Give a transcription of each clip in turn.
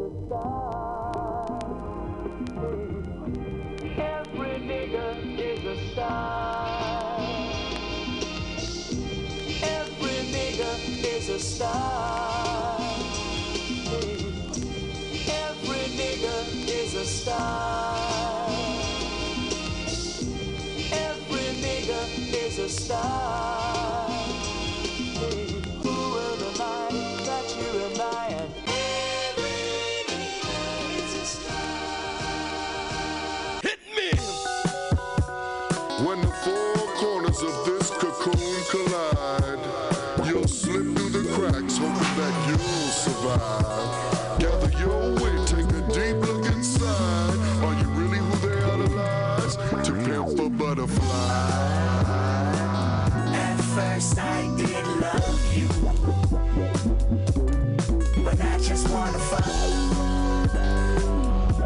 a star. Gather your take a deep look inside. Are you really who they idolize? To pimp a butterfly. At first I did love you, but I just wanna fuck.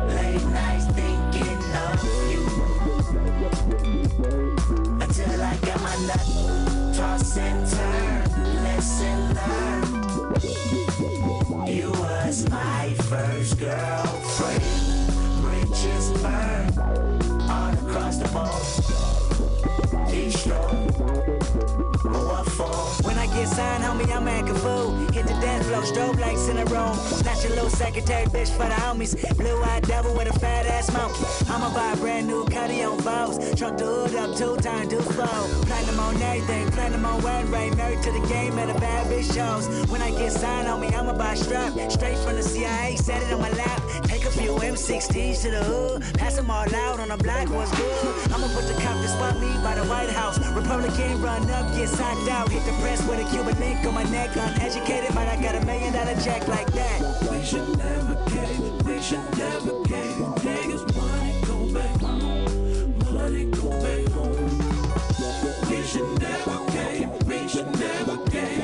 Late nights thinking of you, until I got my nut toss and turn, first girlfriend, bridges burned all across the board. Destroyed. When I get signed, homie, I'm acting fool. Hit the dance floor, strobe lights in a room. Snatch a little secretary bitch for the homies. Blue eyed devil with a fat ass monkey. I'ma buy a brand new cutty on Vows. Truck the hood up two times, do slow. Platinum on everything, platinum on wedding ring. Married to the game at a bad bitch shows. When I get signed, homie, I'ma buy a strap. Straight from the CIA, set it on my lap. Take a few M16s to the hood. Pass them all out on the block, what's good? I'ma put the cop to spot me by the White House. Republican run up, get socked out. Hit the press with a Cuban link on my neck. Uneducated, but I got a million dollar check like that. We should never cave, we should never cave. Niggas money go back home, money go back home. We should never cave, we should never cave.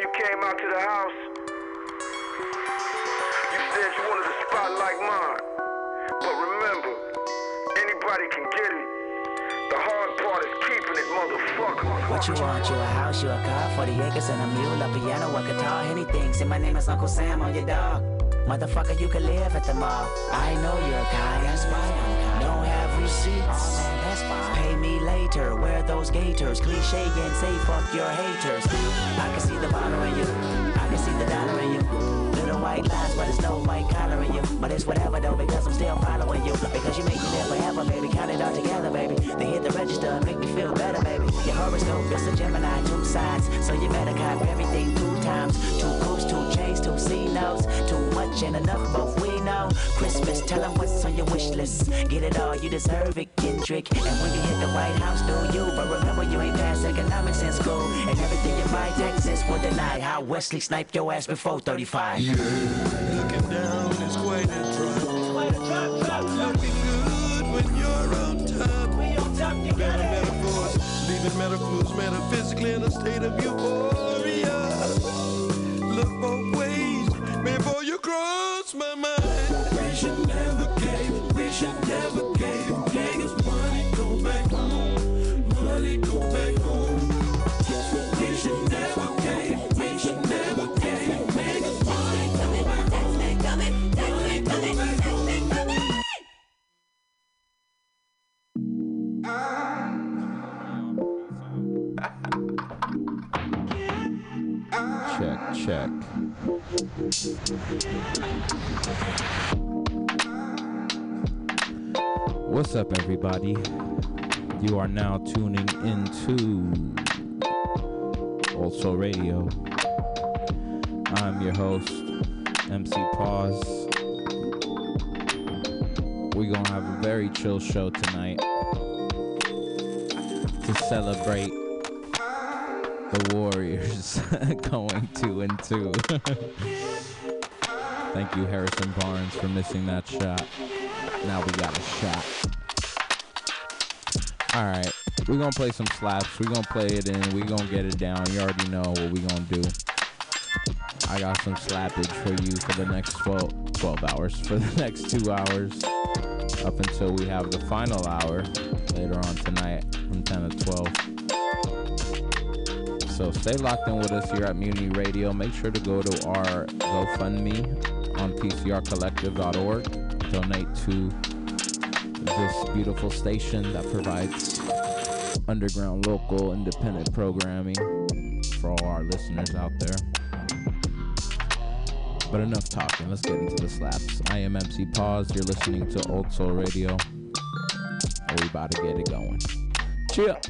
you came out to the house? You said you wanted a spot like mine. But remember, anybody can get it. The hard part is keeping it, motherfucker. What you want? You a house, you a car, 40 acres and a mule, a piano, a guitar, anything. Say my name is Uncle Sam on your dog. Motherfucker, you can live at the mall. I know you're kind, that's why I'm receipts. Pay me later, wear those gaiters. Cliche and say fuck your haters. I can see the bottle in you, I can see the dollar in you. Little white lies, but it's no white collar in you. But it's whatever though, because I'm still following you. Because you make me live forever, baby. Count it all together, baby. They hit the register, make me feel better, baby. Your horoscope is a Gemini, two sides. So you better cop everything two times. Two coats, two chains, two C notes. Too much and enough, both. Christmas, tell them what's on your wish list. Get it all, you deserve it, Kendrick. And when you hit the White House, do you? But remember, you ain't passed economics in school. And everything you buy, Texas will deny. How Wesley sniped your ass before 35. Yeah, Looking down is quite a drop. Looking good when you're on top. Better metaphors, leaving metaphors metaphysically in a state of euphoria. check. What's up, everybody? You are now tuning into Old Soul Radio. I'm your host, MC Pause. We're gonna have a very chill show tonight to celebrate the Warriors going two and two. Thank you, Harrison Barnes, for missing that shot. Now we got a shot. All right, we're gonna play some slaps. We're gonna play it in. We're gonna get it down. You already know what we're gonna do. I got some slappage for you for the next 12, 12 hours, for the next two hours, up until we have the final hour later on tonight from 10 to 12. So stay locked in with us here at Mutiny Radio. Make sure to go to our GoFundMe on PCRcollective.org. Donate to this beautiful station that provides underground local independent programming for all our listeners out there. But enough talking, let's get into the slaps. I am MC Pause, you're listening to Old Soul Radio. And we about to get it going. Chill.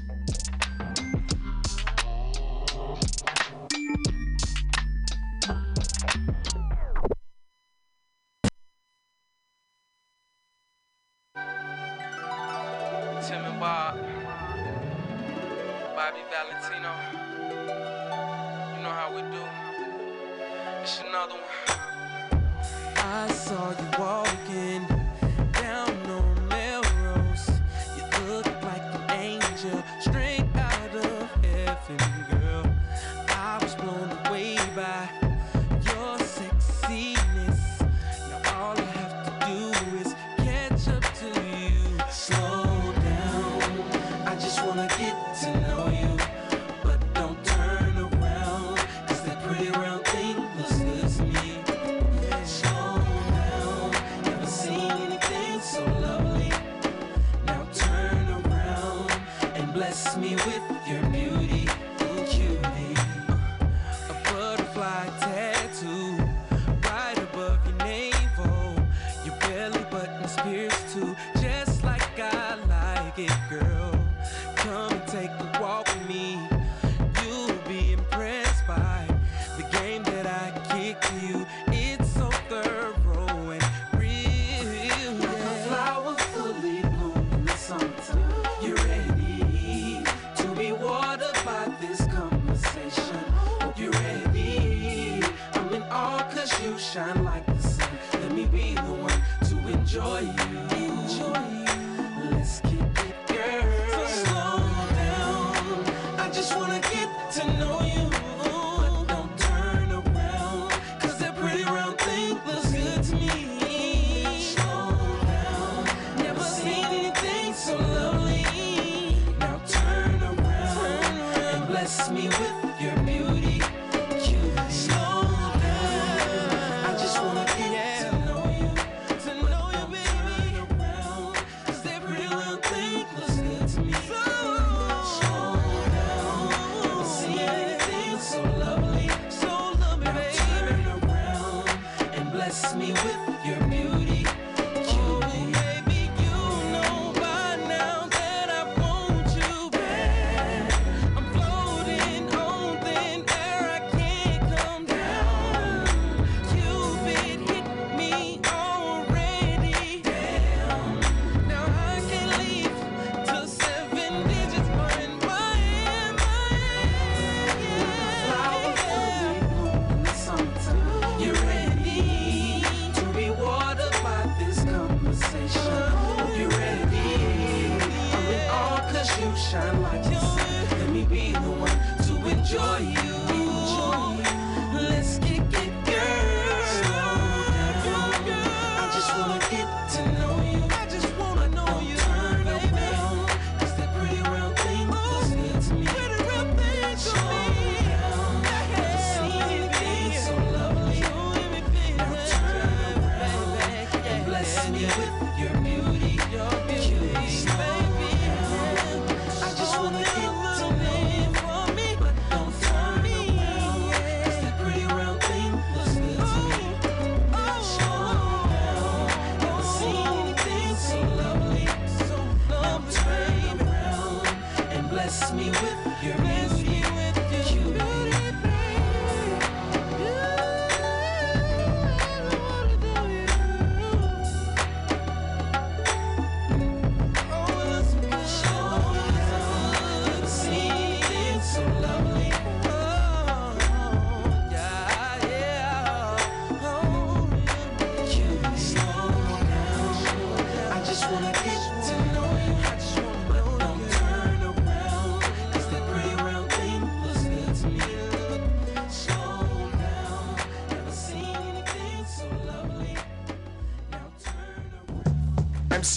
Bobby Valentino. You know how we do. It's another one. I saw you walking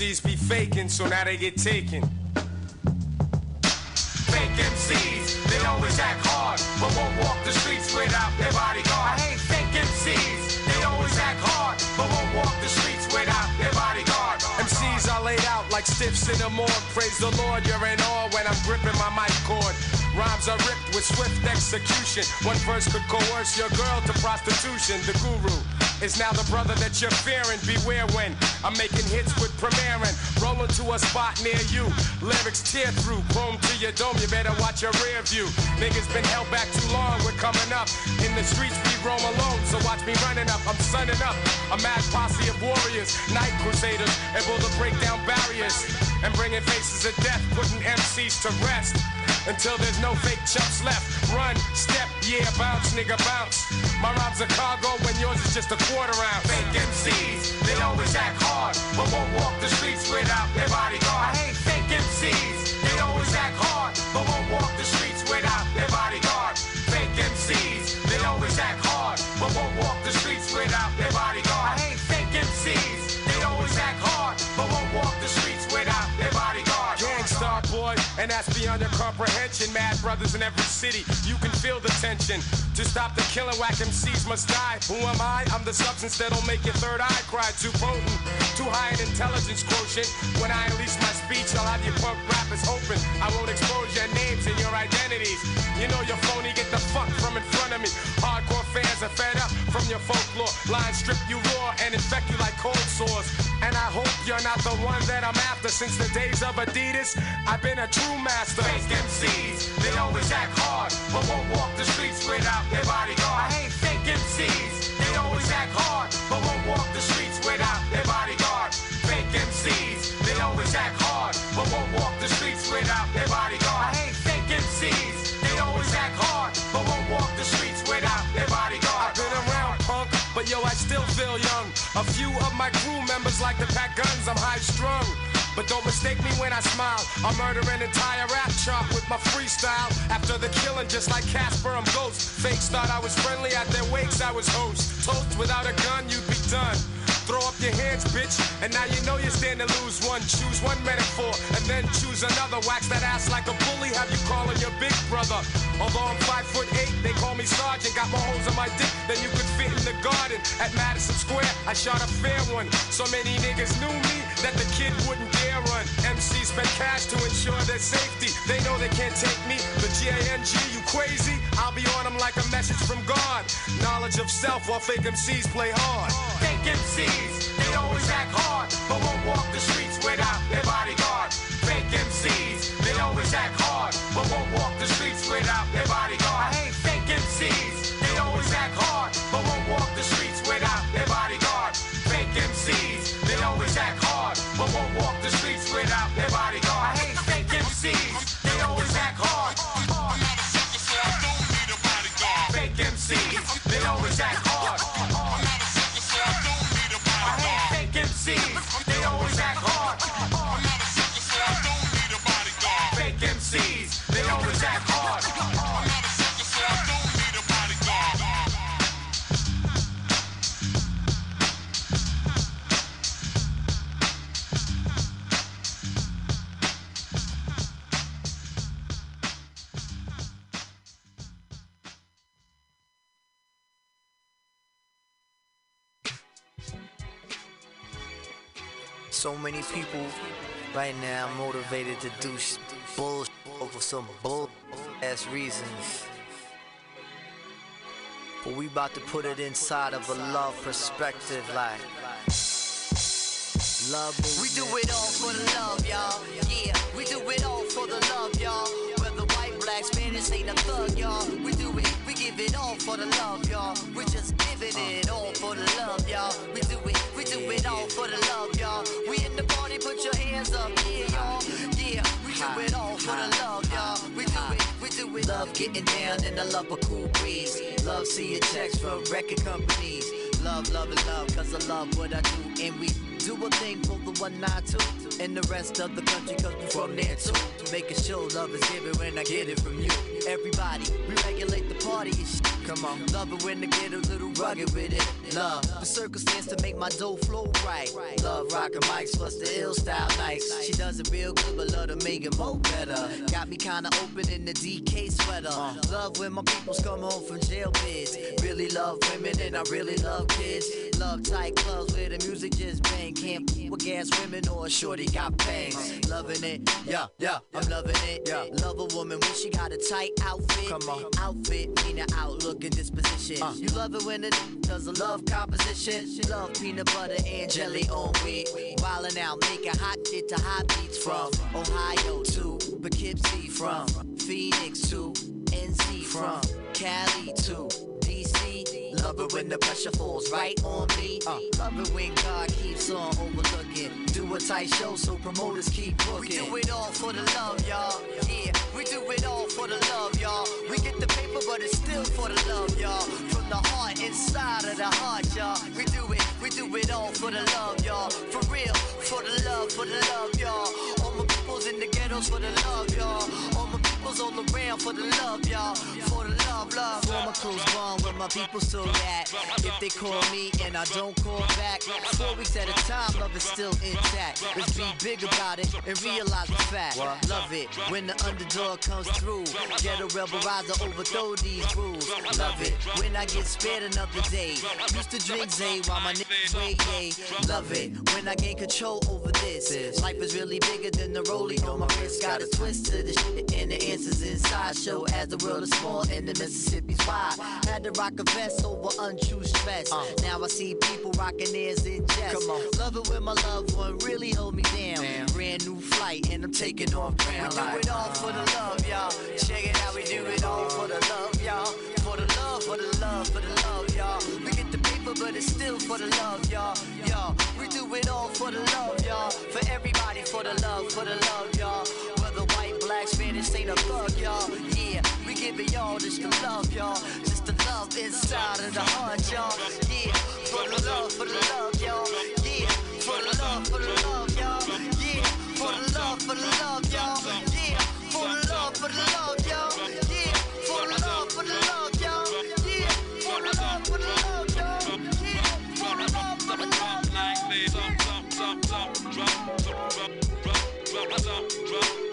MCs be faking, so now they get taken. Fake MCs, they always act hard, but won't walk the streets without their bodyguard. I hate fake MCs, they always act hard, but won't walk the streets without their bodyguard. MCs are laid out like stiffs in the morgue. Praise the Lord, you're in awe when I'm gripping my mic cord. Rhymes are ripped with swift execution. One verse could coerce your girl to prostitution. The guru is now the brother that you're fearing. Beware when I'm making hits with premiering. Rolling to a spot near you. Lyrics tear through. Chrome to your dome. You better watch your rear view. Niggas been held back too long. We're coming up. In the streets we roam alone. So watch me running up. I'm sunning up. A mad posse of warriors. Night crusaders. Able to break down barriers. And bringing faces of death. Putting MCs to rest. Until there's no fake chumps left. Run, step, yeah, bounce, nigga, bounce. My rhymes are cargo when yours is just a quarter ounce. Fake MCs, they always act hard, but won't walk the streets without their bodyguard. I hate fake MCs, they always act hard, but won't walk the streets your comprehension. Mad brothers in every city, you can feel the tension. To stop the killing, whack MCs must die. Who am I? I'm the substance that'll make your third eye cry. Too potent, too high in intelligence quotient. When I unleash my speech, I'll have you punk rappers hoping I won't expose your names and your identities. You know you're phony, get the fuck from in front of me. Hardcore fans are fed up from your folklore. Lines strip you raw and infect you like cold sores. And I hope you're not the one that I'm after. Since the days of Adidas, I've been a true master. Fake MCs, they always act hard, but won't walk the streets without their bodyguard. I hate fake MCs, they always act hard, but won't walk the streets without their bodyguard. Fake MCs, they always act hard, but won't walk the streets without their bodyguard. I hate fake MCs, they always act hard, but won't walk the streets without their bodyguard. I've been around punk, but yo, I still feel young. A few of my crew like to pack guns, I'm high strung. But don't mistake me when I smile. I'll murder an entire rap chart with my freestyle. After the killing, just like Casper, I'm ghost. Fakes thought I was friendly at their wakes, I was host. Toast without a gun, you'd be done. Throw up your hands, bitch, and now you know you stand to lose one. Choose one metaphor, and then choose another. Wax that ass like a bully, have you calling your big brother. Although I'm five foot eight, they call me sergeant. Got more holes in my dick than you could fit in the garden. At Madison Square, I shot a fair one. So many niggas knew me that the kid wouldn't dare run. MC spent cash to ensure their safety. They know they can't take me. The G-A-N-G, you crazy? I'll be on them like a message from God. Knowledge of self while fake MCs play hard. Fake MCs, they always act hard, but won't walk the streets without their bodyguard. Fake MCs, they always act hard, So many people right now motivated to do sh- bull over some bull ass reasons. But we about to put it inside of a love perspective, like love. We do it all for the love, y'all. Yeah, we do it all for the love, y'all. Whether white, black, Spanish, ain't a thug, y'all. We do it, we give it all for the love, y'all. We just giving it uh. In the party, put your hands up, yeah, y'all. Yeah, we do it all for the love, y'all. We do it, we do it. Love getting down and I love a cool breeze. Love seeing checks from record companies. Love, love, and love, cause I love what I do. And we do a thing for the one not two. And the rest of the country, cause we from there too. Making sure love is given when I get it from you. Everybody, we regulate the party and shit. Come on. Love it when they get a little rugged with it. Love the circumstance to make my dough flow right. Love rockin' mics plus the ill style nights. She does it real good, but love to make it more better. Got me kinda open in the DK sweater. Love when my peoples come home from jail bids. Really love women and I really love kids. Love tight clubs where the music just bang. Can't with gas women or a shorty got bangs. Loving it, yeah, yeah, I'm loving it. Yeah. Love a woman when she got a tight outfit. Come on, outfit, mean the outlook and disposition. Uh. You love it when it does a love composition. She love peanut butter and jelly on wheat. Wildin' out, making hot shit to hot beats from Ohio to Poughkeepsie, from Phoenix to NC, from Cali to. Love it when the pressure falls right on me. Uh. Love it when God keeps on overlooking. Do a tight show so promoters keep booking. We do it all for the love, y'all. Yeah, we do it all for the love, y'all. We get the paper, but it's still for the love, y'all. From the heart, inside of the heart, y'all. We do it, we do it all for the love, y'all. For real, for the love, for the love, y'all. All my peoples in the ghettos for the love, y'all. All my peoples on the rail for the love, y'all. For the love, love. Former close bond where my people still at. If they call me and I don't call back, four weeks at a time, love is still intact. Let's be big about it and realize the fact. Love it when the underdog comes through. Get a rebel riser, overthrow these rules. Love it when I get spared another day. Used to drink Zay while my niggas wait, yay. Love it when I gain control over this. Life is really bigger than the rollie on my wrist. Got a twist to the shit and the answers inside. Show as the world is small and the Mississippi's wide. Had to rock a vest over untrue stress. Uh. Now I see people rocking theirs in jest. Love it when my loved one really hold me down. Brand new flight and I'm taking off ground. We do it all for the love, y'all. Check it out, we do it all for the love, y'all. For the love, for the love, for the love, y'all. We get the paper, but it's still for the love, y'all. Y'all, we do it all for the love, y'all. For everybody, for the love, for the love, y'all. Ain't a thug, y'all. Yeah, we give it y'all just the love, y'all. Just the love inside of the heart, y'all. Yeah, for the love, for the love, y'all. Yeah, for the love, for the love, y'all. Yeah, for the love, for the love, y'all. Yeah, for the love, for the love, y'all. Yeah, for the love, for the love, y'all. Yeah, for the love, for the love, y'all. Yeah, for the love, for the love, y'all.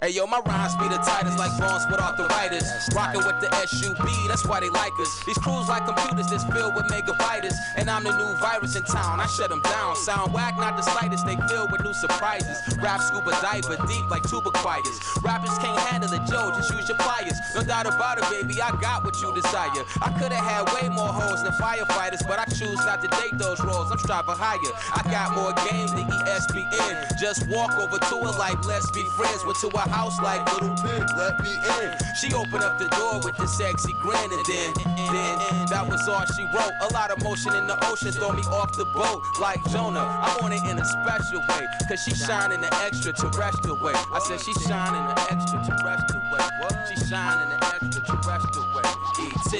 Hey yo, my rhymes be the tightest like bones with arthritis. Rockin' with the SUB, that's why they like us. These crews like computers that's filled with megabytes. And I'm the new virus in town, I shut them down. Sound whack, not the slightest, they filled with new surprises. Rap scuba diver, deep like tuba choirs. Rappers can't handle the Joe, just use your pliers. No doubt about it, baby, I got what you desire. I could've had way more hoes than firefighters, but I choose not to date those roles. I'm striving higher. I got more game than ESPN. Just walk over to her like, let's be friends. Went to her house like little bitch, let me in. She opened up the door with the sexy grin, and then, then that was all she wrote. A lot of motion in the ocean, throw me off the boat like Jonah. I want it in a special way, cause she shine in the extraterrestrial way. I said she shine in the extraterrestrial way. What? She shine in the extraterrestrial way. E.T.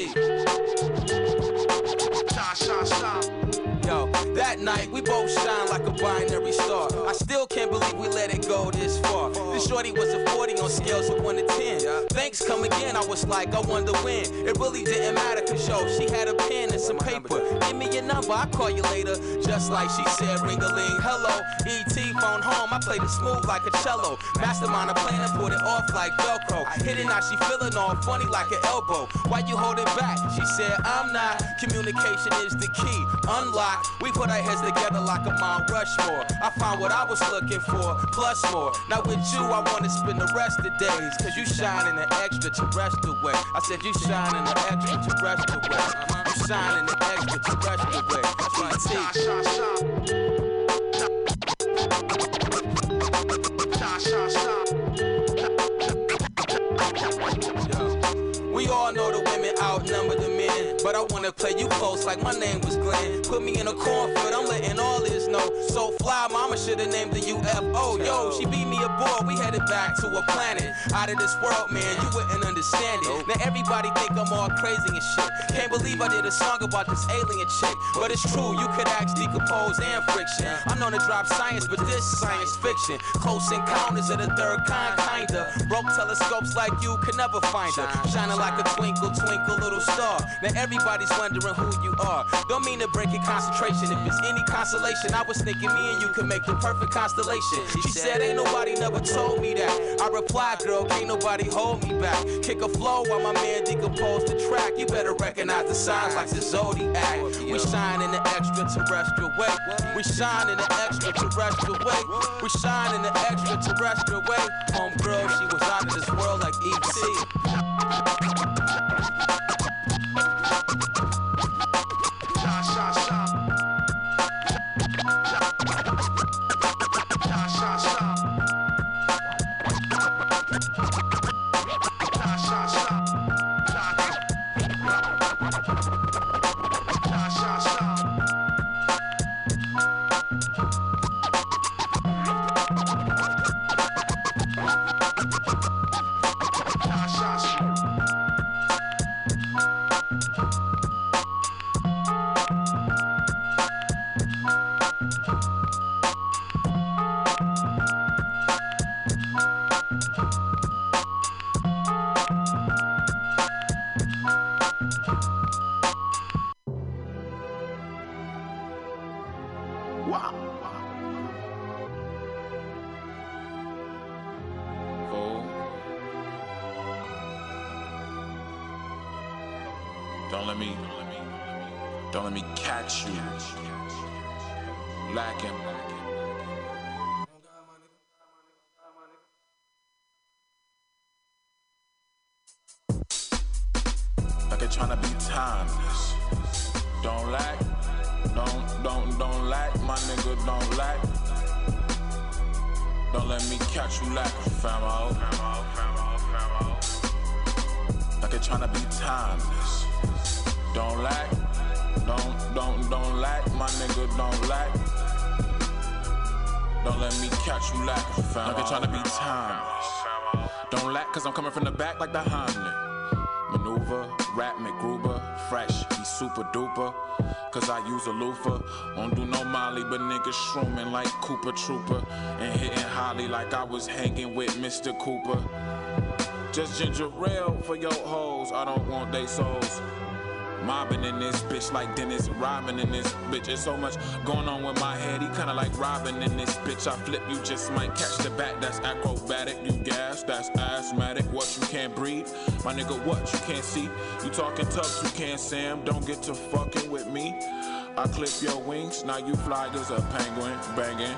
Shine, shine, shine. That night we both shine like a binary star. I still can't believe we let it go this far. This shorty was a 40 on scales of 1 to 10. Thanks come again, I was like, I wonder when. It really didn't matter, cause yo, she had a pen and some paper. Give me your number, I'll call you later. Just like she said, ring a ling. Hello, ET phone home, I played it smooth like a cello. Mastermind a plan and put it off like Velcro. Hit it now, she feeling all funny like an elbow. Why you holding back? She said, I'm not. Communication is the key. Unlock. We put our heads together like a Mount Rushmore. I found what I was looking for, plus more. Now with you, I wanna spend the rest of days. Cause you shine in an extraterrestrial way. I said you shine in an extraterrestrial way. Uh-huh. You shine in an extraterrestrial way. ET. We all know the men, but I wanna play you close like my name was Glenn. Put me in a cornfield, I'm letting all this know. So fly, mama should've named the UFO. Yo, she beat me aboard, we headed back to a planet out of this world, man. You wouldn't understand it. Now everybody think I'm all crazy and shit. Can't believe I did a song about this alien chick, but it's true. You could ask decompose and friction. I'm known to drop science, but this science fiction. Close encounters of the third kind, kinda. Broke telescopes like you could never find her. Shining like a twinkle, twinkle, little star. Now everybody's wondering who you are. Don't mean to break your concentration. If it's any consolation, I was thinking me and you could make the perfect constellation. She said, Ain't nobody never told me that. I replied, Girl, can't nobody hold me back. Kick a flow while my man decomposed the track. You better recognize the signs like the zodiac. We shine in the extraterrestrial way. We shine in the extraterrestrial way. We shine in the extraterrestrial way. Homegirl, she was out of this world like ET. You lacking. Like they're trying be timeless. Don't lack, don't, don't, don't lack, my nigga, don't lack. Don't let me catch you lacking, famo. Like they're trying be timeless. Don't lack, don't, don't, don't lack, my nigga, don't lack. Don't let me catch you lacking, they're trying to be timeless. Don't lack, cause I'm coming from the back like the Heimlich. Maneuver, rap MacGruber, fresh, be super duper. Cause I use a loofah. Don't do no molly, but niggas shrooming like Cooper Trooper. And hitting Holly like I was hanging with Mr. Cooper. Just ginger ale for your hoes, I don't want they souls. Mobbing in this bitch like Dennis, robbing in this bitch. There's so much going on with my head. He kinda like robbing in this bitch. I flip, you just might catch the bat. That's acrobatic. You gas, that's asthmatic. What you can't breathe, my nigga. What you can't see. You talking tough, you can't Sam. Don't get to fucking with me. I clip your wings, now you fly as a penguin, banging,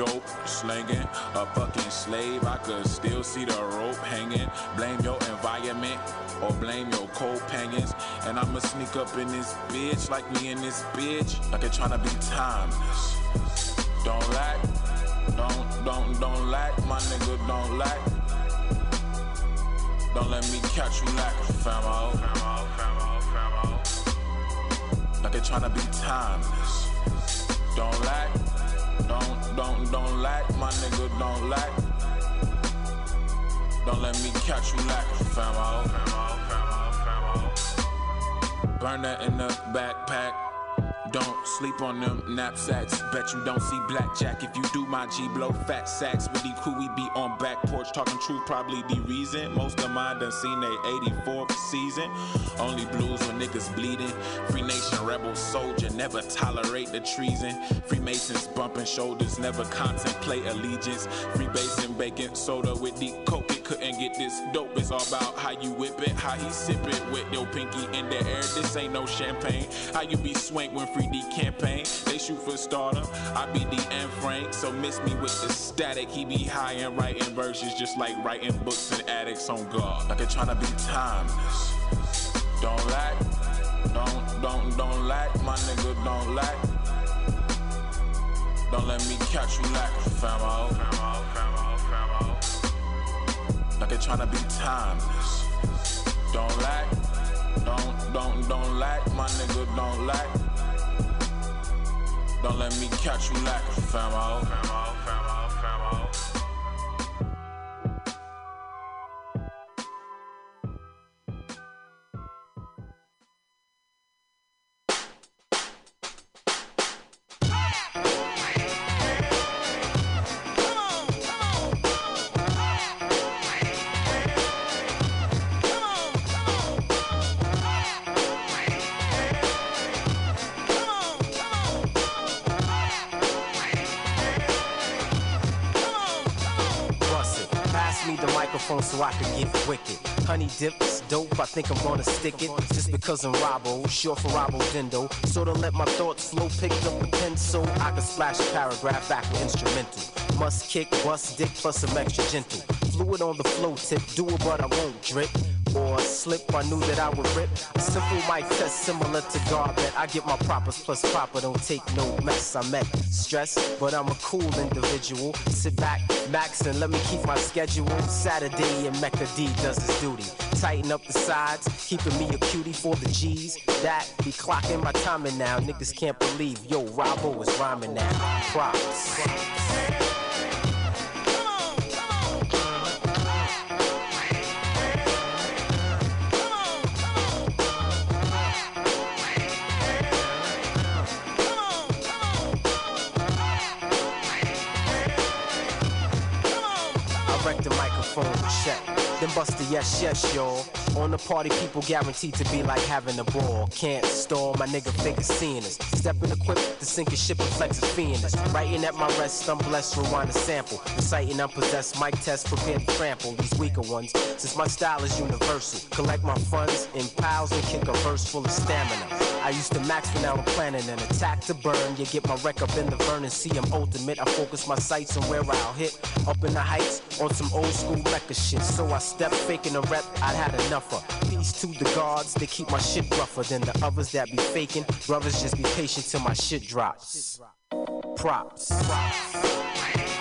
dope, slinging, a fucking slave. I could still see the rope hanging. Blame your environment or blame your companions. And I'ma sneak up in this bitch like me in this bitch, like it tryna be timeless. Don't lack, don't, don't, don't lack, my nigga, don't lack. Don't let me catch you lacking, famo. Like they tryna be timeless. Don't lack, don't, don't, don't lack, my nigga, don't lack. Don't let me catch you lacking, famo. Burn that in the backpack. Don't sleep on them knapsacks. Bet you don't see blackjack if you do my G blow fat sacks. With the crew, we be on back porch talking truth, probably the reason. Most of mine done seen they 84th season. Only blues when niggas bleeding. Free nation, rebel soldier, never tolerate the treason. Freemasons bumping shoulders, never contemplate allegiance. Free basin, bacon, soda with the coke, couldn't get this dope. It's all about how you whip it, how he sip it with your pinky in the air. This ain't no champagne. How you be swank when free D campaign? They shoot for stardom. I be the N Frank, so miss me with the static. He be high and writing verses just like writing books and addicts on guard. Like they tryna be timeless. Don't lack, don't, don't, don't lack, my nigga, don't lack. Don't let me catch you lacking, famo. Like they tryna be timeless. Don't lack, Don't, don't, don't lack, my nigga, don't lack. Don't let me catch you lacking, famo. Famo, famo, famo. Dips, dope, I think I'm gonna stick it. Just because I'm Robbo, short for Robbo Dindo. So to let my thoughts flow, picked up a pencil. I can splash a paragraph back with instrumental. Must kick, bust dick, plus some extra gentle. Fluid on the flow tip, do it but I won't drip. Or slip, I knew that I would rip. A simple mic test similar to Garbet. I get my propers plus proper, don't take no mess. I'm at stress, but I'm a cool individual. Sit back, max, and let me keep my schedule. Saturday and Mecca D does his duty. Tighten up the sides, keeping me a cutie for the G's. That be clocking my timing now. Niggas can't believe, yo, Robbo is rhyming now. Props. Then bust the yes, yes, y'all. On the party, people guaranteed to be like having a ball. Can't stall, my nigga figure seeing us. Stepping equipped to sink a ship and flex is fiending. Writing at my rest, I'm blessed, rewind a sample. Reciting unpossessed mic test, prepared to trample these weaker ones. Since my style is universal, collect my funds in piles and kick a verse full of stamina. I used to max when now I'm planning an attack to burn. You get my wreck up in the burn and see I'm ultimate. I focus my sights on where I'll hit. Up in the heights on some old school record shit. So I step faking a rep, I'd had enough of. Peace to the guards, they keep my shit rougher than the others that be faking. Brothers just be patient till my shit drops. Props. Now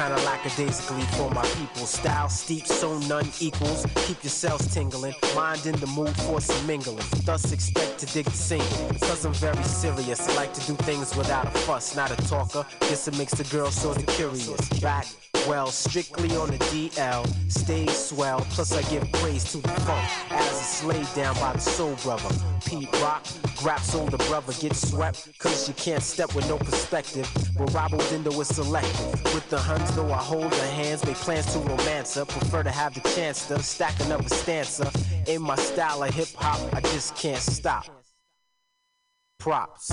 kinda lackadaisically for my people. Style steep, so none equals. Keep yourselves tingling, mind in the mood for some mingling. Thus expect to dig the single. Because I'm very serious, I like to do things without a fuss, not a talker. Guess it makes the girl sorta curious. Back well, strictly on the DL, stay swell. Plus I give praise to the funk as it's laid down by the soul brother. Pete Rock, Grap's older brother gets swept, cause you can't step with no perspective. But Robbo Dindo is selective. With the Huns, though I hold the hands, make plans to romance her. Prefer to have the chance to stack another stanza. In my style of hip hop, I just can't stop. Props.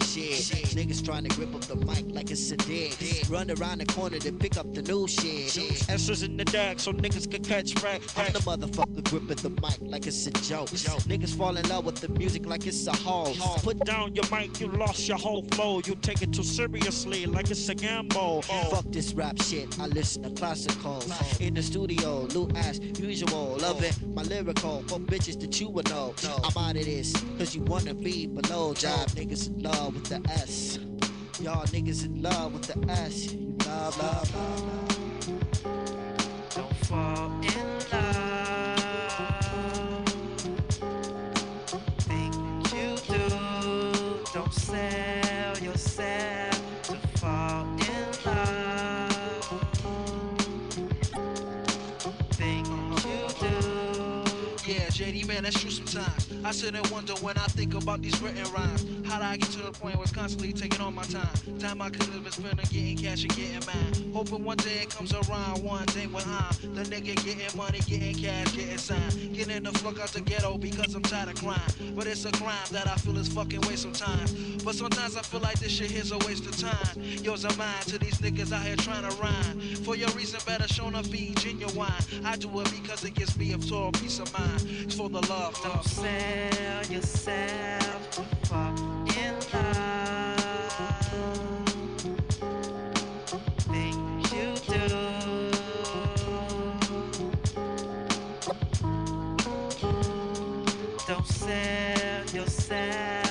Shit. Niggas trying to grip up the mic like it's a dick. Run around the corner to pick up the new shit. Extras in the deck so niggas can catch wreck. I'm the motherfucker gripping the mic like it's a joke. Niggas fall in love with the music like it's a hoax. Put down your mic, you lost your whole flow. You take it too seriously, like it's a gamble. Fuck this rap shit, I listen to classicals. In the studio, Lou as usual. Love it, my lyrical, for bitches that you would know. I'm out of this, cause you wanna be below. Job niggas in love with the S. Y'all niggas in love with the S. Love, love, love, love. Sometimes. I sit and wonder when I think about these written rhymes. How did I get to the point where it's constantly taking all my time? Time I could have been spending getting cash and getting mine. Hoping one day it comes around, one day when I'm the nigga getting money, getting cash, getting signed. Getting the fuck out the ghetto because I'm tired of crime. But it's a crime that I feel is fucking waste of time. But sometimes I feel like this shit here's a waste of time. Yours are mine to these niggas out here trying to rhyme. For your reason, better show up be genuine. I do it because it gives me a total peace of mind. It's for the love, Don't sell yourself to fall Sell yourself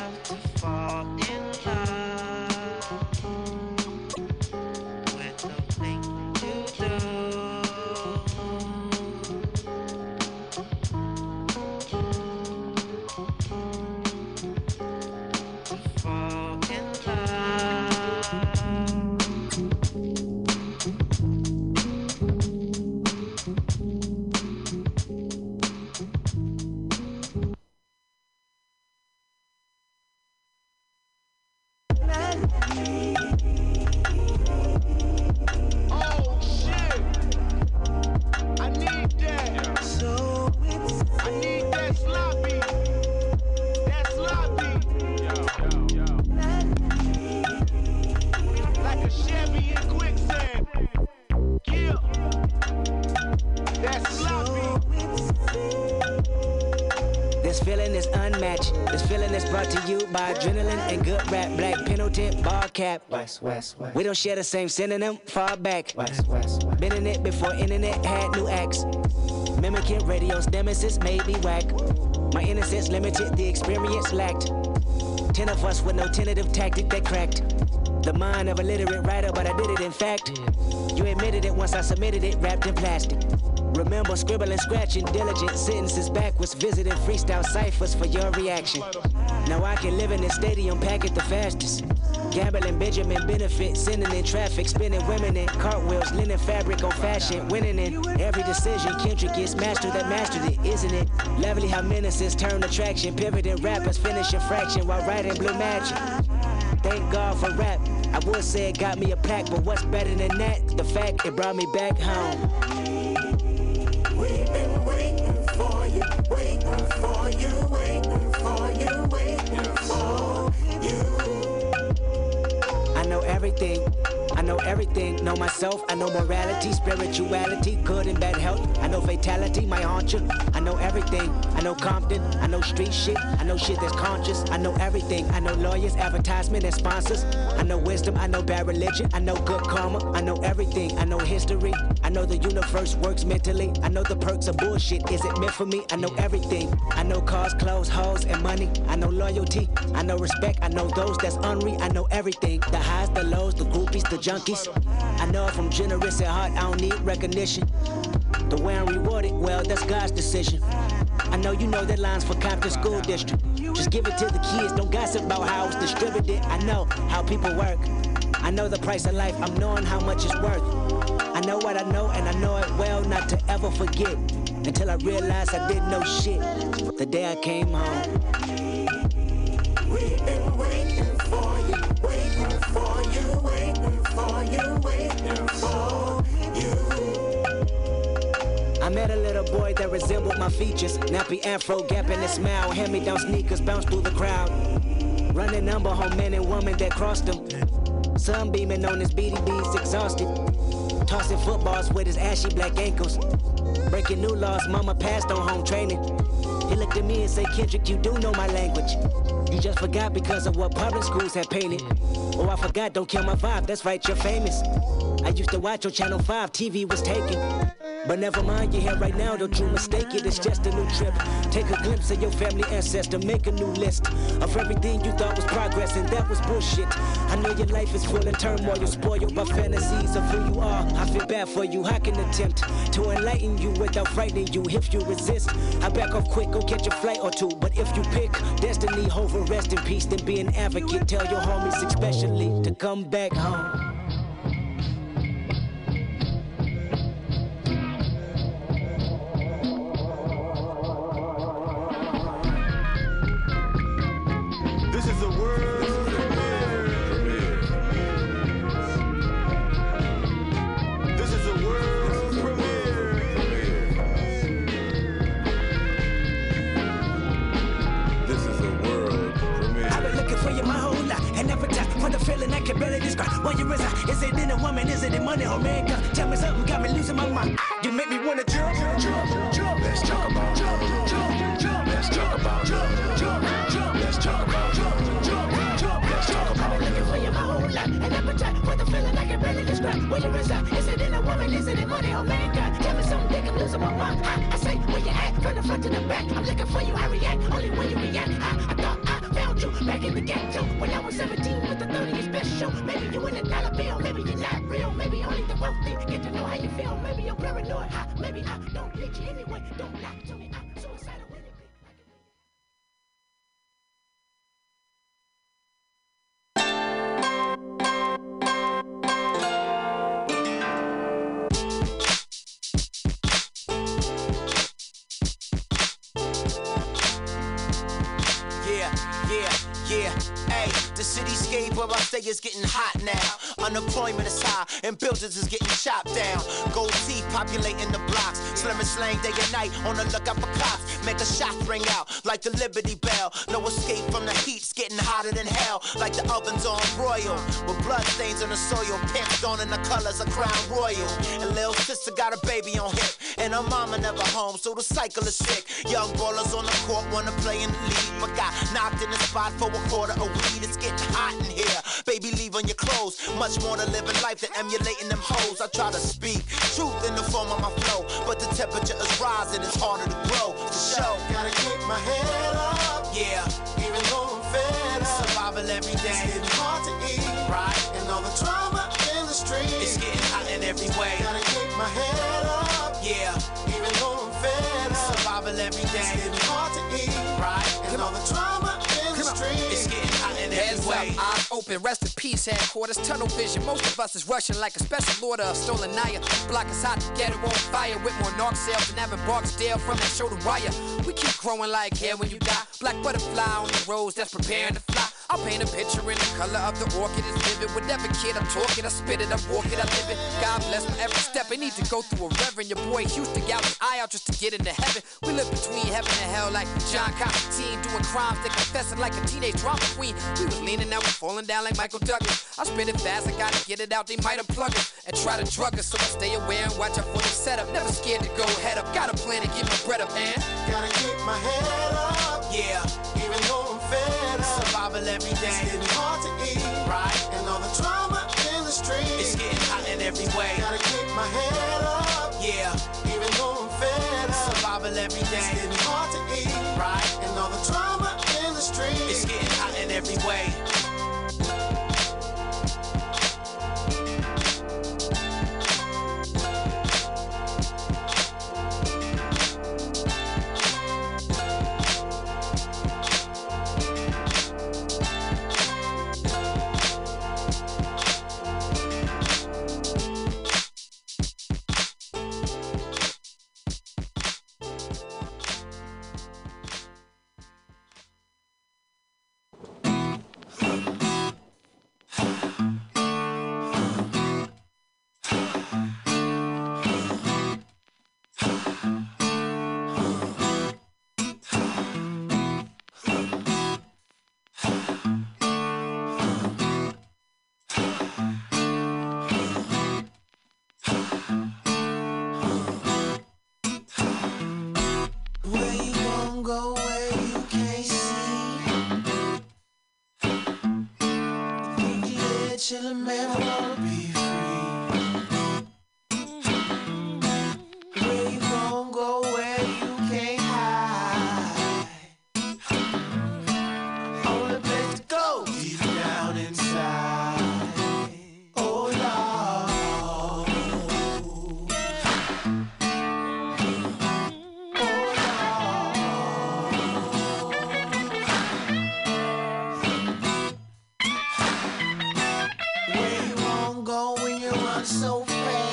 West, west, west. We don't share the same synonym, far back. West, west, west. Been in it before internet had new acts. Mimicking radio's nemesis made me whack. My innocence limited, the experience lacked. Ten of us with no tentative tactic that cracked. The mind of a literate writer, but I did it in fact. You admitted it once I submitted it, wrapped in plastic. Remember scribbling, scratching, diligent sentences backwards, visiting freestyle ciphers for your reaction. Now I can live in this stadium, pack it the fastest. Gambling Benjamin benefit, sending in traffic, spinning women in cartwheels, linen fabric on fashion, winning in every decision. Kendrick gets master that mastered it, isn't it? Lovely how menaces turn attraction, pivoting rappers finishing fraction while writing blue magic. Thank God for rap. I would say it got me a pack, but what's better than that? The fact it brought me back home. Everything. I know everything. Know myself. I know morality, spirituality, good and bad health. I know fatality, my hauncher. I know everything. I know Compton. I know street shit. I know shit that's conscious. I know everything. I know lawyers, advertisement, and sponsors. I know wisdom. I know bad religion. I know good karma. I know everything. I know history. I know the universe works mentally. I know the perks of bullshit. Is it meant for me? I know everything. I know cars, clothes, hoes, and money. I know loyalty. I know respect. I know those that's unreal. I know everything. The highs, the lows, the groupies, the junkies. I know if I'm generous at heart, I don't need recognition. The way I'm rewarded, well, that's God's decision. I know you know that line's for Compton School District. Just give it to the kids, don't gossip about how it's distributed. I know how people work. I know the price of life, I'm knowing how much it's worth. I know what I know, and I know it well not to ever forget. Until I realized I didn't know shit the day I came home. We've been waiting for you, waiting for you, waiting for you, waiting for you. I met a little boy that resembled my features. Nappy afro, gap in his smile. Hand me down sneakers, bounce through the crowd. Running number home men and women that crossed him. Sun beaming on his BDBs, exhausted. Tossing footballs with his ashy black ankles. Breaking new laws, mama passed on home training. He looked at me and said, Kendrick, you do know my language. You just forgot because of what public schools have painted. Oh, I forgot, don't kill my vibe, that's right, you're famous. I used to watch on Channel 5, TV was taken. But never mind, you're here right now, don't you mistake it, it's just a new trip. Take a glimpse of your family ancestor, make a new list of everything you thought was progress, and that was bullshit. I know your life is full of turmoil, you're spoiled by fantasies of who you are. I feel bad for you, I can attempt to enlighten you without frightening you. If you resist, I back off quick, go catch a flight or two. But if you pick destiny over rest in peace, then be an advocate. Tell your homies, especially, to come back home. Cityscape where I stay is getting hot now. Unemployment is high and buildings is getting chopped down. Gold teeth populating the blocks. Slim and slang day and night on the lookout for cops. Make a shot ring out like the Liberty Bell. No escape from the heat, it's getting hotter than hell. Like the ovens on royal. With blood stains on the soil. Pimps on in the colors of Crown Royal. And little sister got a baby on hip. And her mama never home, so the cycle is sick. Young ballers on the court wanna play in the league. But got knocked in the spot for a quarter of weed. It's getting hot in here. Baby, leave on your clothes. Much more to living life than emulating them hoes. I try to speak truth in the form of my flow. But the temperature is rising, it's harder to grow. For show, Gotta keep my head up. Yeah. Even though I'm fed up. Survival every day. It's getting hard to eat. Right. And all the drama in the street. It's getting hot in every way. Gotta keep my head up. Open, rest in peace, headquarters, tunnel vision. Most of us is rushing like a special order of stolen Naya. Block is hot, get it on fire with more narc sales than Avon Barksdale from that shoulder wire. We keep growing like hair when you die. Black butterfly on the rose that's preparing to fly. I'll paint a picture in the color of the orchid is vivid. Whatever kid I'm talking, I spit it, I walk it, I live it. God bless my every step. I need to go through a reverend. Your boy Houston got his eye out just to get into heaven. We live between heaven and hell like John Constantine doing crimes, they confessing like a teenage drama queen. We was leaning, now we falling down like Michael Douglas. I spit it fast, I gotta get it out. They might unplug us and try to drug us, so I stay aware and watch out for the setup. Never scared to go head up. Got a plan to get my bread up, man. Gotta keep my head up. Yeah. Even though I'm fed up. Survival every day. It's getting hard to eat. Right. And all the drama in the street. It's getting hot in every way. Gotta keep my head up. Yeah. Even though I'm fed up. Survival every day. It's getting hard to eat. Right. And all the trauma in the street. It's getting hot in every way. So fast.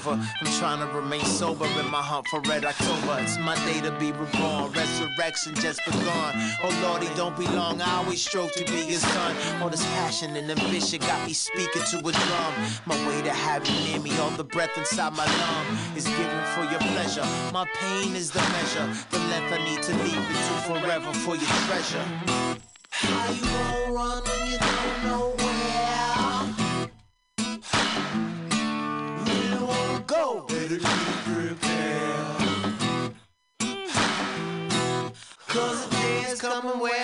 Over. I'm trying to remain sober in my hunt for red October. It's my day to be reborn. Resurrection just begun. Oh Lordy, don't be long. I always strove to be his son. All this passion and ambition got me speaking to a drum. My way to have you near me, all the breath inside my lung is given for your pleasure. My pain is the measure. The length I need to leave it to forever for your treasure. How you gon' run when you day is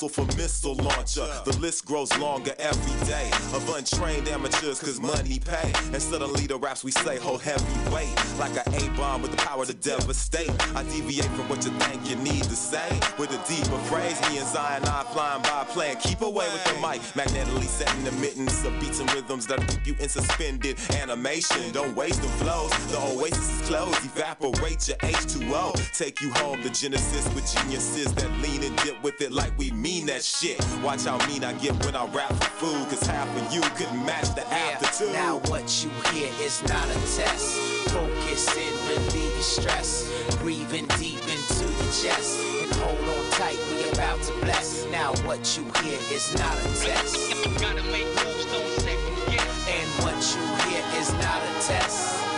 missile for missile launcher. List grows longer every day. Of untrained amateurs, cause money pay. And suddenly the raps we say hold heavy weight. Like an A-bomb with the power to devastate. I deviate from what you think you need to say. With a deeper phrase, me and Zion I flying by playing. Keep away with the mic. Magnetically setting the mittens of beats and rhythms that'll keep you in suspended animation. Don't waste the flows. The oasis is closed. Evaporate your H2O. Take you home to Genesis with geniuses that lean and dip with it like we mean that shit. Watch how mean I get when I rap for food, cause half of you couldn't match the aptitude. Now what you hear is not a test. Focus and relieve your stress. Breathing deep into your chest. And hold on tight, we about to bless. Now what you hear is not a test. Gotta make moves, don't second guess. And what you hear is not a test.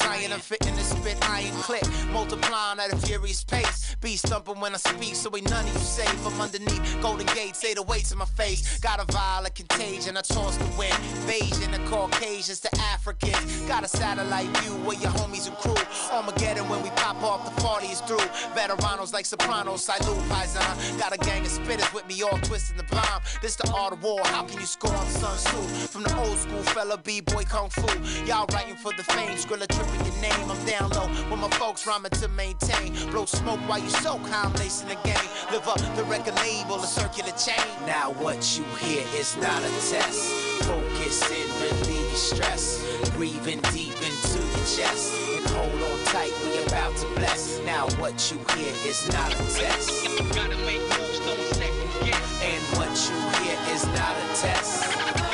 As Zion, I'm fitting to spit iron click. Multiplying at a furious pace. Be stumping when I speak, so ain't none of you safe. I'm underneath Golden Gate, say the weights in my face. Got a violent contagion, I toss the wind. Beijing the Caucasians to Africans. Got a satellite view where your homies and crew. Armageddon when we pop off, the party is through. Veteranos like Sopranos, salute Paisan. Got a gang of spitters with me all twisting the bomb. This the art of war, how can you score on Sun Tzu? From the old school fella, B-boy Kung Fu. Y'all writing for the fame, Skrilla tripping your name. I'm down low with my folks rhyming to maintain. Blow smoke while you soak, how I'm lacing the game. Live up the record label, a circular chain. Now what you hear is not a test. Focus and relieve your stress. Breathing deep into your chest. And hold on tight, we about to bless. Now what you hear is not a test. Gotta make moves, don't second guess. And what you hear is not a test.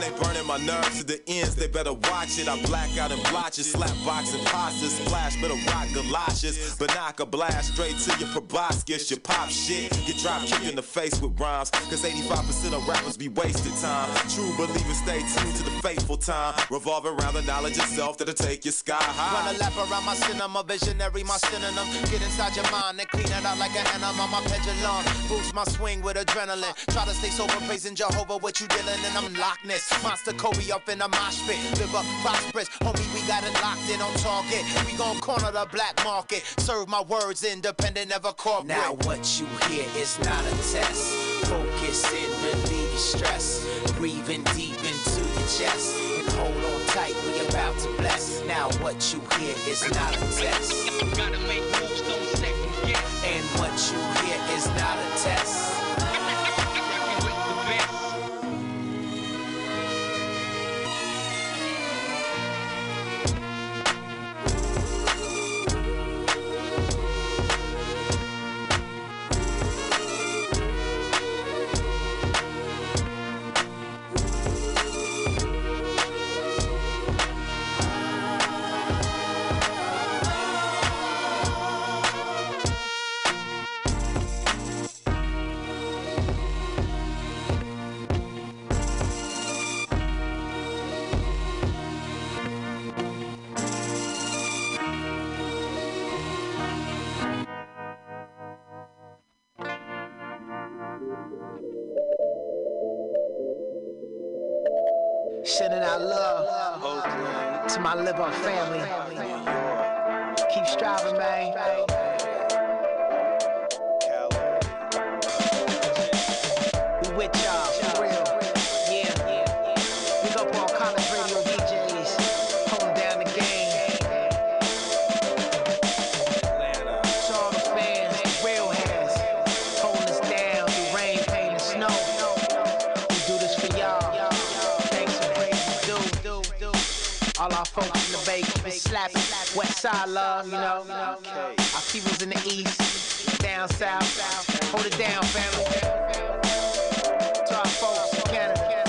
Sun ain't burning my nerves to the ends, they better watch it. I black out and blotches, slap boxing postures, splash, better rock galoshes. But knock a blast straight to your proboscis. Your pop shit, get drop kicked in the face with rhymes. Cause 85% of rappers be wasted time. True believers stay tuned to the faithful time. Revolve around the knowledge itself that'll take you sky high. Run a lap around my cinema, visionary, my synonym. Get inside your mind and clean it out like an enema. My pendulum boost my swing with adrenaline. Try to stay sober, praising Jehovah. What you dealing? And I'm Loch Ness. Monster Kobe up in a mosh pit. Live up prosperous, homie. We got it locked in on target. We gon' corner the black market. Serve my words independent, of a corporate. Now what you hear is not a test. Focus in, relieve your stress. Breathing deep into your chest. And hold on tight, we about to bless. Now what you hear is not a test. Gotta make moves, don't second guess. And what you hear is not a test. Live up family. Keep striving, man. Side love, you know. Our peoples in the east, down south. Hold it down, family. To our folks in Canada,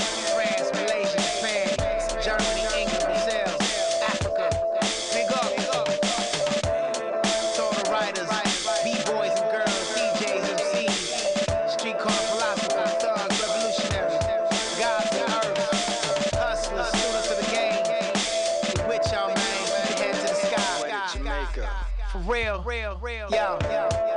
real, real, real. Yo, ancestors